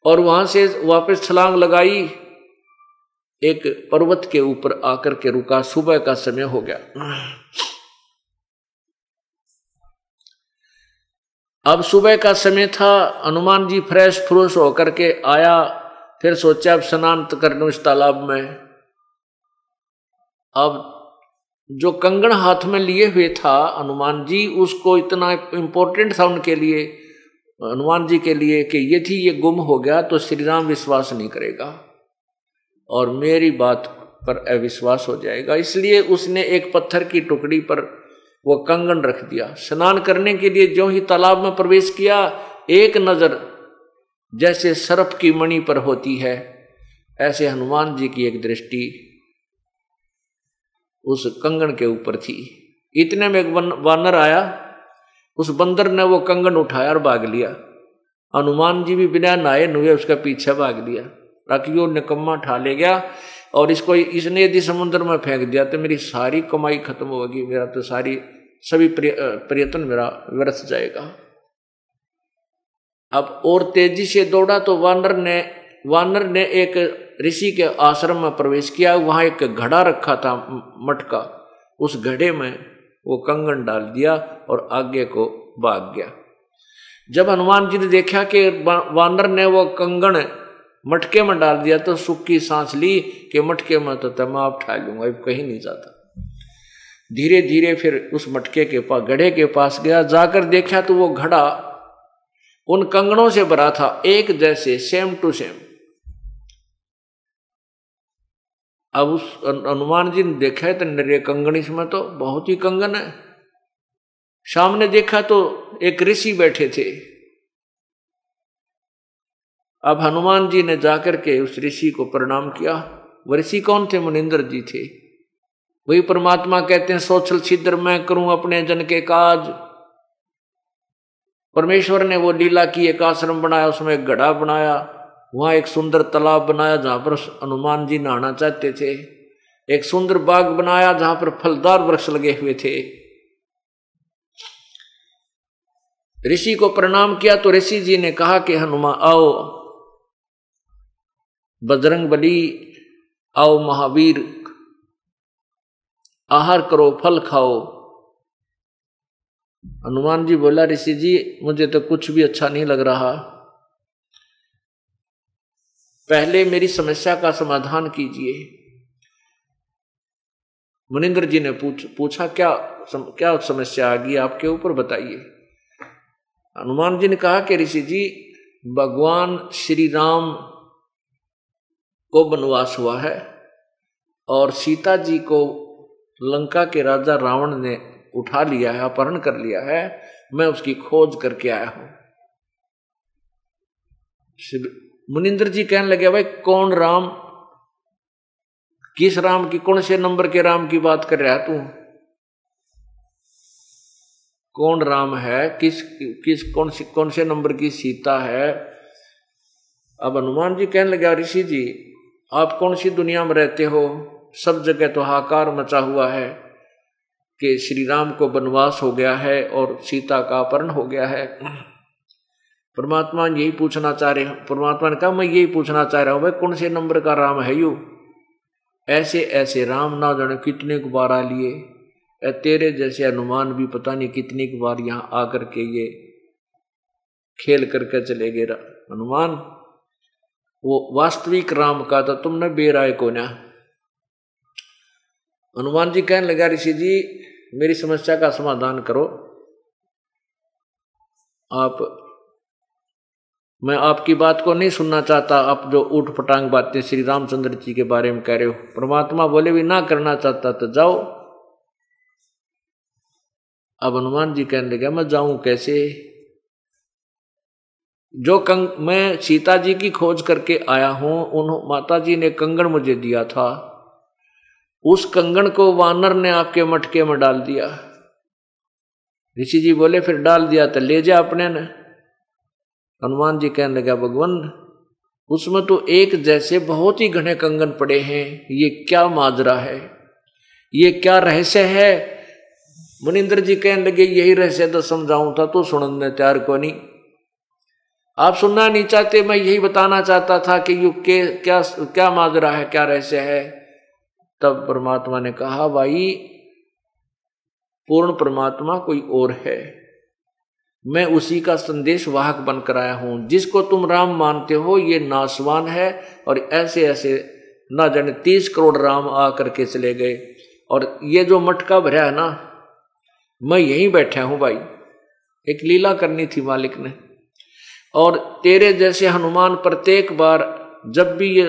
और वहाँ से वापस छलांग लगाई। एक पर्वत के ऊपर आकर के रुका, सुबह का समय हो गया। अब सुबह का समय था, हनुमान जी फ्रेश फ्रूश होकर के आया, फिर सोचा, अब स्नान कर लू इस तालाब में। अब जो कंगन हाथ में लिए हुए था हनुमान जी, उसको इतना इंपॉर्टेंट था उनके लिए हनुमान जी के लिए कि ये ये गुम हो गया तो श्री राम विश्वास नहीं करेगा। और मेरी बात पर अविश्वास हो जाएगा। इसलिए उसने एक पत्थर की टुकड़ी पर वो कंगन रख दिया। स्नान करने के लिए जो ही तालाब में प्रवेश किया, एक नज़र जैसे सर्फ की मणि पर होती है, ऐसे हनुमान जी की एक दृष्टि उस कंगन के ऊपर थी। इतने में एक वानर आया उस बंदर ने वो कंगन उठाया और भाग लिया। हनुमान जी भी बिना नहाए नुए उसका पीछे भाग लिया। ताकि वो निकम्मा ठा ले गया और इसको इसने यदि समुद्र में फेंक दिया तो मेरी सारी कमाई खत्म होगी, मेरा तो सारी, सभी प्रयत्न मेरा व्यर्थ जाएगा। अब और तेज़ी से दौड़ा तो वानर ने वानर ने एक ऋषि के आश्रम में प्रवेश किया। वहाँ एक घड़ा रखा था मटका। उस घड़े में वो कंगन डाल दिया और आगे को भाग गया। जब हनुमान जी ने देखा कि वानर ने वो कंगन मटके में डाल दिया तो सुख की सांस ली कि मटके में तो तमाम ठा लूँगा, अब कहीं नहीं जाता। धीरे धीरे फिर उस मटके के पास गढ़े के पास गया, जाकर देखा तो वो घड़ा उन कंगनों से भरा था, एक जैसे सेम टू सेम अब उस हनुमान जी ने देखा है तो नरे कंगन इसमें तो बहुत ही कंगन है। सामने देखा तो एक ऋषि बैठे थे। अब हनुमान जी ने जाकर के उस ऋषि को प्रणाम किया। वह ऋषि कौन थे? मुनिंदर जी थे। वही परमात्मा कहते हैं, सोचल छिद्र मैं करूँ अपने जन के काज। परमेश्वर ने वो लीला की एक आश्रम बनाया, उसमें एक गढ़ा बनाया। वहाँ एक सुंदर तालाब बनाया जहाँ पर हनुमान जी नहाना चाहते थे। एक सुंदर बाग बनाया जहाँ पर फलदार वृक्ष लगे हुए थे। ऋषि को प्रणाम किया तो ऋषि जी ने कहा कि हनुमान आओ। बजरंग बली, आओ महावीर। आहार करो, फल खाओ। हनुमान जी बोला, ऋषि जी, मुझे तो कुछ भी अच्छा नहीं लग रहा। पहले मेरी समस्या का समाधान कीजिए। मुनिंद्र जी ने पूछ पूछा क्या सम, क्या समस्या आ गई आपके ऊपर बताइए? हनुमान जी ने कहा कि ऋषि जी भगवान श्री राम को वनवास हुआ है और सीता जी को लंका के राजा रावण ने उठा लिया है अपहरण कर लिया है। मैं उसकी खोज करके आया हूँ। मुनिंद्र जी कहने लगे, भाई, कौन राम? किस राम की, कौन से नंबर के राम की बात कर रहा है तू? कौन राम है? किस किस, कौन से कौन से नंबर की सीता है? अब हनुमान जी कहने लगे ऋषि जी, आप कौन सी दुनिया में रहते हो? सब जगह तो हाकार मचा हुआ है कि श्री राम को वनवास हो गया है और सीता का अपहरण हो गया है। परमात्मा यही पूछना चाह रहे परमात्मा ने कहा, मैं यही पूछना चाह रहा हूँ, भाई, कौन से नंबर का राम है यू? ऐसे ऐसे, राम ना जाने कितने को बार आ लिए। तेरे जैसे अनुमान भी पता नहीं कितनी बार यहाँ आकर के ये खेल करके चले गए। हनुमान, वो वास्तविक राम का था, तुमने बेराय को ना? हनुमान जी कहने लगा, ऋषि जी, मेरी समस्या का समाधान करो। आप मैं आपकी बात को नहीं सुनना चाहता। आप जो ऊट पटांग बातें श्री रामचंद्र जी के बारे में कह रहे हो, परमात्मा बोले भी ना करना चाहता तो जाओ। अब हनुमान जी कहने लगे, मैं जाऊँ कैसे? जो कंग, मैं सीता जी की खोज करके आया हूँ उन माता जी ने कंगन मुझे दिया था। उस कंगन को वानर ने आपके मटके में डाल दिया। ऋषि जी बोले, फिर डाल दिया तो ले जा अपने ने। हनुमान जी कहने लगा, भगवान, उसमें तो एक जैसे बहुत ही घने कंगन पड़े हैं। ये क्या माजरा है? ये क्या रहस्य है? मुनिंद्र जी कहने लगे, यही रहस्य तो समझाऊं था तो सुनने तैयार को नहीं? आप सुनना नहीं चाहते, मैं यही बताना चाहता था कि युग के, क्या क्या माजरा है, क्या रहस्य है? तब परमात्मा ने कहा, भाई, पूर्ण परमात्मा कोई और है। मैं उसी का संदेश वाहक बनकर आया हूँ। जिसको तुम राम मानते हो, ये नासवान है और ऐसे ऐसे ना जाने तीस करोड़ राम आ करके चले गए। और ये जो मटका भरा है ना, मैं यहीं बैठा हूँ भाई। एक लीला करनी थी मालिक ने। और तेरे जैसे हनुमान प्रत्येक बार जब भी ये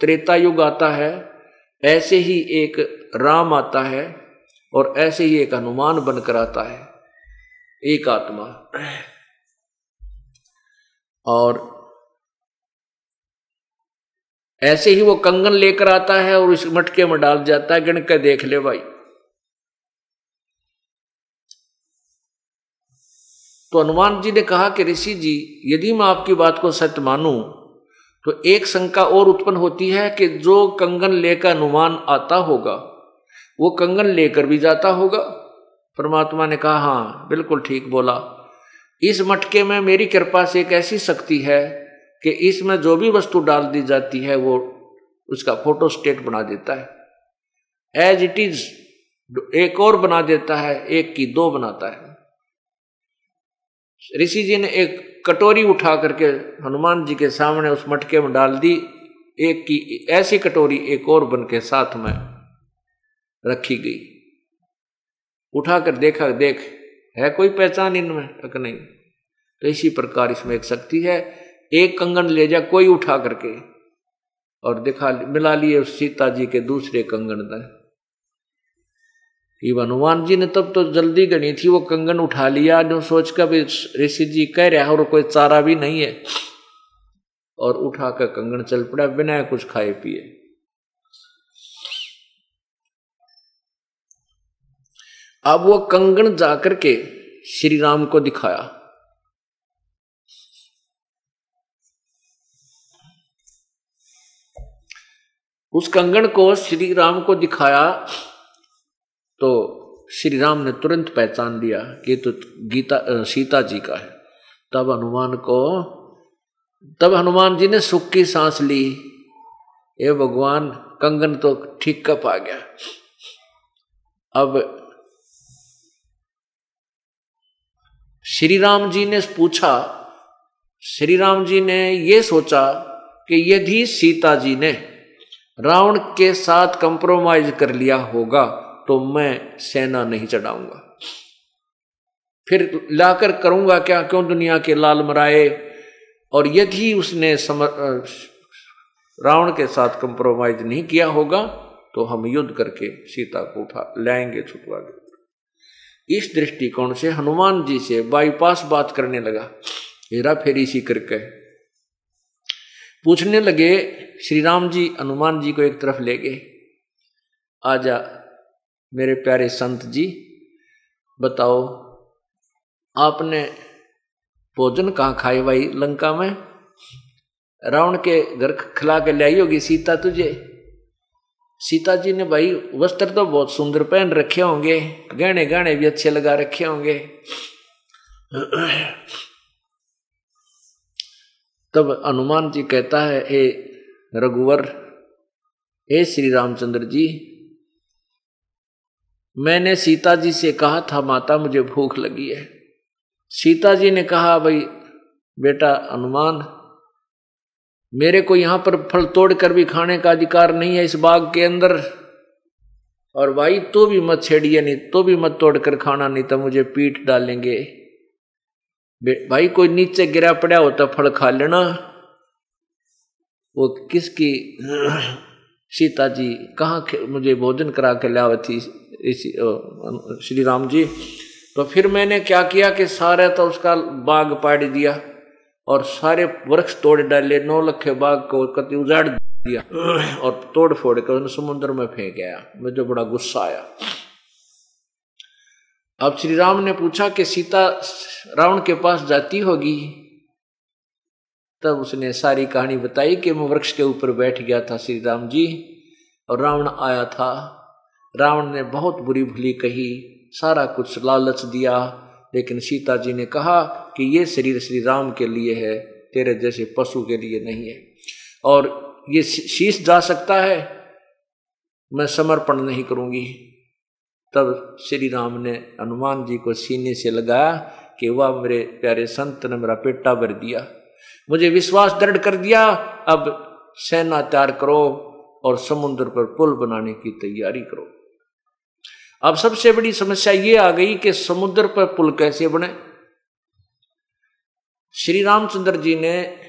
त्रेता युग आता है, ऐसे ही एक राम आता है और ऐसे ही एक हनुमान बनकर आता है। एक आत्मा। और ऐसे ही वो कंगन लेकर आता है और इस मटके में डाल जाता है, गण के देख ले भाई। तो हनुमान जी ने कहा कि ऋषि जी, यदि मैं आपकी बात को सत्य मानूं तो एक शंका और उत्पन्न होती है कि जो कंगन लेकर हनुमान आता होगा, वो कंगन लेकर भी जाता होगा। परमात्मा ने कहा हाँ बिल्कुल ठीक बोला। इस मटके में मेरी कृपा से एक ऐसी शक्ति है कि इसमें जो भी वस्तु डाल दी जाती है, वो उसका फ़ोटो स्टेट बना देता है। एज इट इज़ एक और बना देता है, एक की दो बनाता है। ऋषि जी ने एक कटोरी उठा करके हनुमान जी के सामने उस मटके में डाल दी, एक की ऐसी कटोरी एक और बन के साथ में रखी गई। उठाकर देखा, देख, है कोई पहचान इनमें? तक नहीं। तो इसी प्रकार इसमें एक शक्ति है, एक कंगन ले जा, कोई उठा करके। और दिखा, मिला लिए सीता जी के दूसरे कंगन में हनुमान जी ने तब तो जल्दी गणी थी, वो कंगन उठा लिया। जो सोच कर भी ऋषि जी कह रहे और कोई चारा भी नहीं है। और उठाकर कंगन चल पड़ा, बिना कुछ खाए पिए। अब वो कंगन जाकर के श्री राम को दिखाया। उस कंगन को श्री राम को दिखाया तो श्री राम ने तुरंत पहचान लिया कि तो गीता सीता जी का है। तब हनुमान को, तब हनुमान जी ने सुख की सांस ली। ये भगवान, कंगन तो ठीक कप आ गया। अब श्री राम जी ने पूछा, श्री राम जी ने ये सोचा कि यदि सीता जी ने रावण के साथ कंप्रोमाइज कर लिया होगा तो मैं सेना नहीं चढ़ाऊँगा। फिर लाकर करूँगा क्या? क्यों दुनिया के लाल मराए? और यदि उसने समर रावण के साथ कंप्रोमाइज नहीं किया होगा तो हम युद्ध करके सीता को उठा, लाएँगे छुटवा के इस दृष्टिकोण से हनुमान जी से बाईपास बात करने लगा। हेरा फेरी सी करके पूछने लगे, श्री राम जी, हनुमान जी को एक तरफ़ ले गए। आजा, मेरे प्यारे संत जी, बताओ, आपने भोजन कहाँ खाए भाई लंका में? रावण के घर खिला के लाई होगी सीता तुझे? सीता जी ने, भाई, वस्त्र तो बहुत सुंदर पहन रखे होंगे गहने गहने भी अच्छे लगा रखे होंगे। तब हनुमान जी कहता है, हे रघुवर, हे श्री रामचंद्र जी, मैंने सीता जी से कहा था, माता, मुझे भूख लगी है। सीता जी ने कहा, भाई, बेटा हनुमान मेरे को यहाँ पर फल तोड़कर भी खाने का अधिकार नहीं है इस बाग के अंदर। और भाई तो भी मत छेड़िए, नहीं तो भी मत तोड़कर खाना, नहीं तो मुझे पीठ डालेंगे। भाई, कोई नीचे गिरा पड़ा होता फल खा लेना। वो किसकी, सीता जी, कहाँ मुझे भोजन करा के लिया थी श्री राम जी? तो फिर मैंने क्या किया कि सारा तो उसका बाग पाड़ दिया। और सारे वृक्ष तोड़ डाले, नौ लखे बाग को कति उजाड़ दिया और तोड़ फोड़ कर उन्हें समुद्र में फेंक गया मुझे बड़ा गुस्सा आया। अब श्री राम ने पूछा कि सीता रावण के पास जाती होगी? तब उसने सारी कहानी बताई कि मैं वृक्ष के ऊपर बैठ गया था श्री राम जी और रावण आया था। रावण ने बहुत बुरी भली कही, सारा कुछ लालच दिया। लेकिन सीता जी ने कहा कि ये शरीर श्री राम के लिए है, तेरे जैसे पशु के लिए नहीं है। और ये शीश जा सकता है, मैं समर्पण नहीं करूँगी। तब श्री राम ने हनुमान जी को सीने से लगाया कि वह मेरे प्यारे संत ने मेरा पेटा भर दिया। मुझे विश्वास दृढ़ कर दिया, अब सेना तैयार करो और समुद्र पर पुल बनाने की तैयारी करो। अब सबसे बड़ी समस्या ये आ गई कि समुद्र पर पुल कैसे बने? श्री रामचंद्र जी ने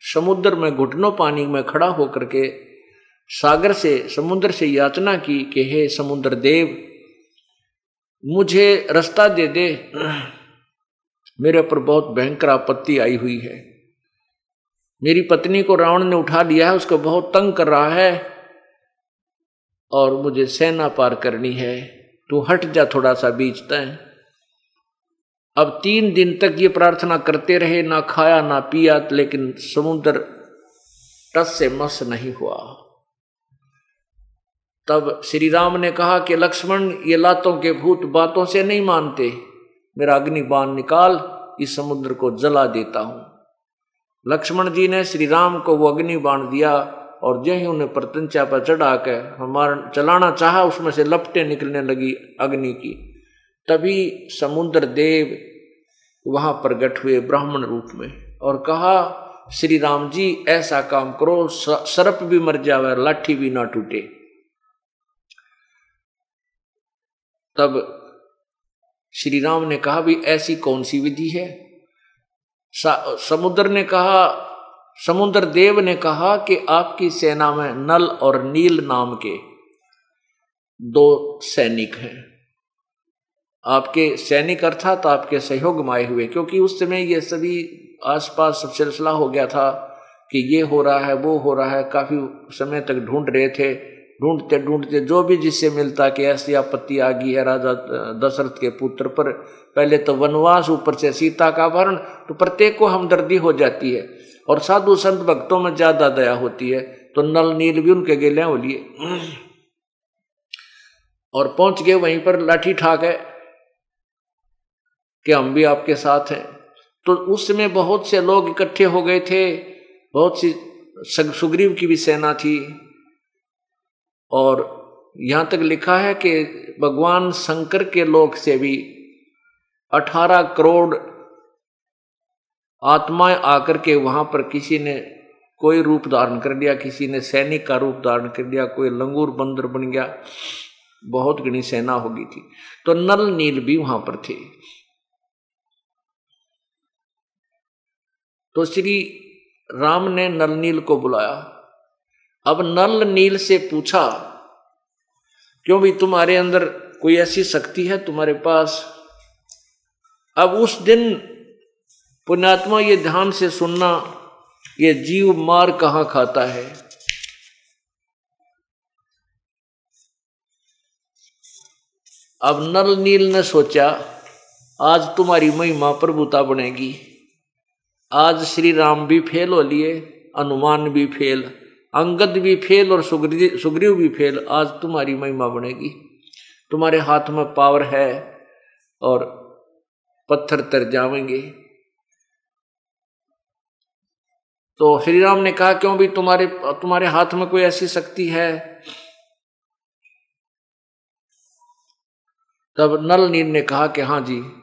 समुद्र में घुटनों पानी में खड़ा होकर के सागर से, समुद्र से याचना की कि हे समुद्र देव मुझे रास्ता दे दे। मेरे ऊपर बहुत भयंकर आपत्ति आई हुई है। मेरी पत्नी को रावण ने उठा लिया है, उसको बहुत तंग कर रहा है और मुझे सेना पार करनी है। तू हट जा थोड़ा सा बीच तय। अब तीन दिन तक ये प्रार्थना करते रहे, ना खाया, ना पिया, लेकिन समुद्र टस से मस नहीं हुआ। तब श्री राम ने कहा कि लक्ष्मण, ये लातों के भूत बातों से नहीं मानते। मेरा अग्नि बाण निकाल, इस समुद्र को जला देता हूँ। लक्ष्मण जी ने श्री राम को वो अग्नि बाण दिया और जो ही उन्हें प्रतंचा पर चढ़ा के हमारा चलाना चाहा, उसमें से लपटे निकलने लगी अग्नि की। तभी समुद्र देव वहाँ प्रगट हुए ब्राह्मण रूप में और कहा, श्री राम जी, ऐसा काम करो सर्प भी मर जावे लाठी भी ना टूटे। तब श्री राम ने कहा, भी ऐसी कौन सी विधि है? समुद्र ने कहा समुद्र देव ने कहा कि आपकी सेना में नल और नील नाम के दो सैनिक हैं। आपके सैनिक अर्थात आपके सहयोग में आए हुए, क्योंकि उस समय ये सभी आसपास सब सिलसिला हो गया था कि ये हो रहा है, वो हो रहा है। काफ़ी समय तक ढूंढ रहे थे, ढूंढते ढूंढते, जो भी जिससे मिलता, कि ऐसी आपत्ति आ गई है राजा, दशरथ के पुत्र पर। पहले तो वनवास, ऊपर से सीता का अपहरण तो प्रत्येक को हमदर्दी हो जाती है। और साधु संत भक्तों में ज़्यादा दया होती है तो नल नील भी उनके गेले हो लिए। और पहुँच गए वहीं पर, लाठी ठाक है कि हम भी आपके साथ हैं। तो उस समय बहुत से लोग इकट्ठे हो गए थे, बहुत सी सुग्रीव की भी सेना थी। और यहाँ तक लिखा है कि भगवान शंकर के लोक से भी अठारह करोड़ आत्माएँ आकर के वहाँ पर किसी ने कोई रूप धारण कर लिया, किसी ने सैनिक का रूप धारण कर लिया, कोई लंगूर बंदर बन गया, बहुत घनी सेना हो गई थी। तो नल नील भी वहाँ पर थे। तो श्री राम ने नल नील को बुलाया। अब नल नील से पूछा, क्यों भी तुम्हारे अंदर कोई ऐसी शक्ति है तुम्हारे पास? अब उस दिन पुण्यात्मा, ये ध्यान से सुनना, ये जीव मार कहाँ खाता है? अब नल नील ने सोचा, आज तुम्हारी महिमा प्रभुता बनेगी। आज श्री राम भी फेल हो लिए अनुमान भी फेल, अंगद भी फेल और सुग्रीव सुग्रीव भी फेल, आज तुम्हारी महिमा बनेगी। तुम्हारे हाथ में पावर है और पत्थर तर जावेंगे। तो श्री राम ने कहा, क्यों भी तुम्हारे तुम्हारे हाथ में कोई ऐसी शक्ति है? तब नल नील ने कहा कि हाँ जी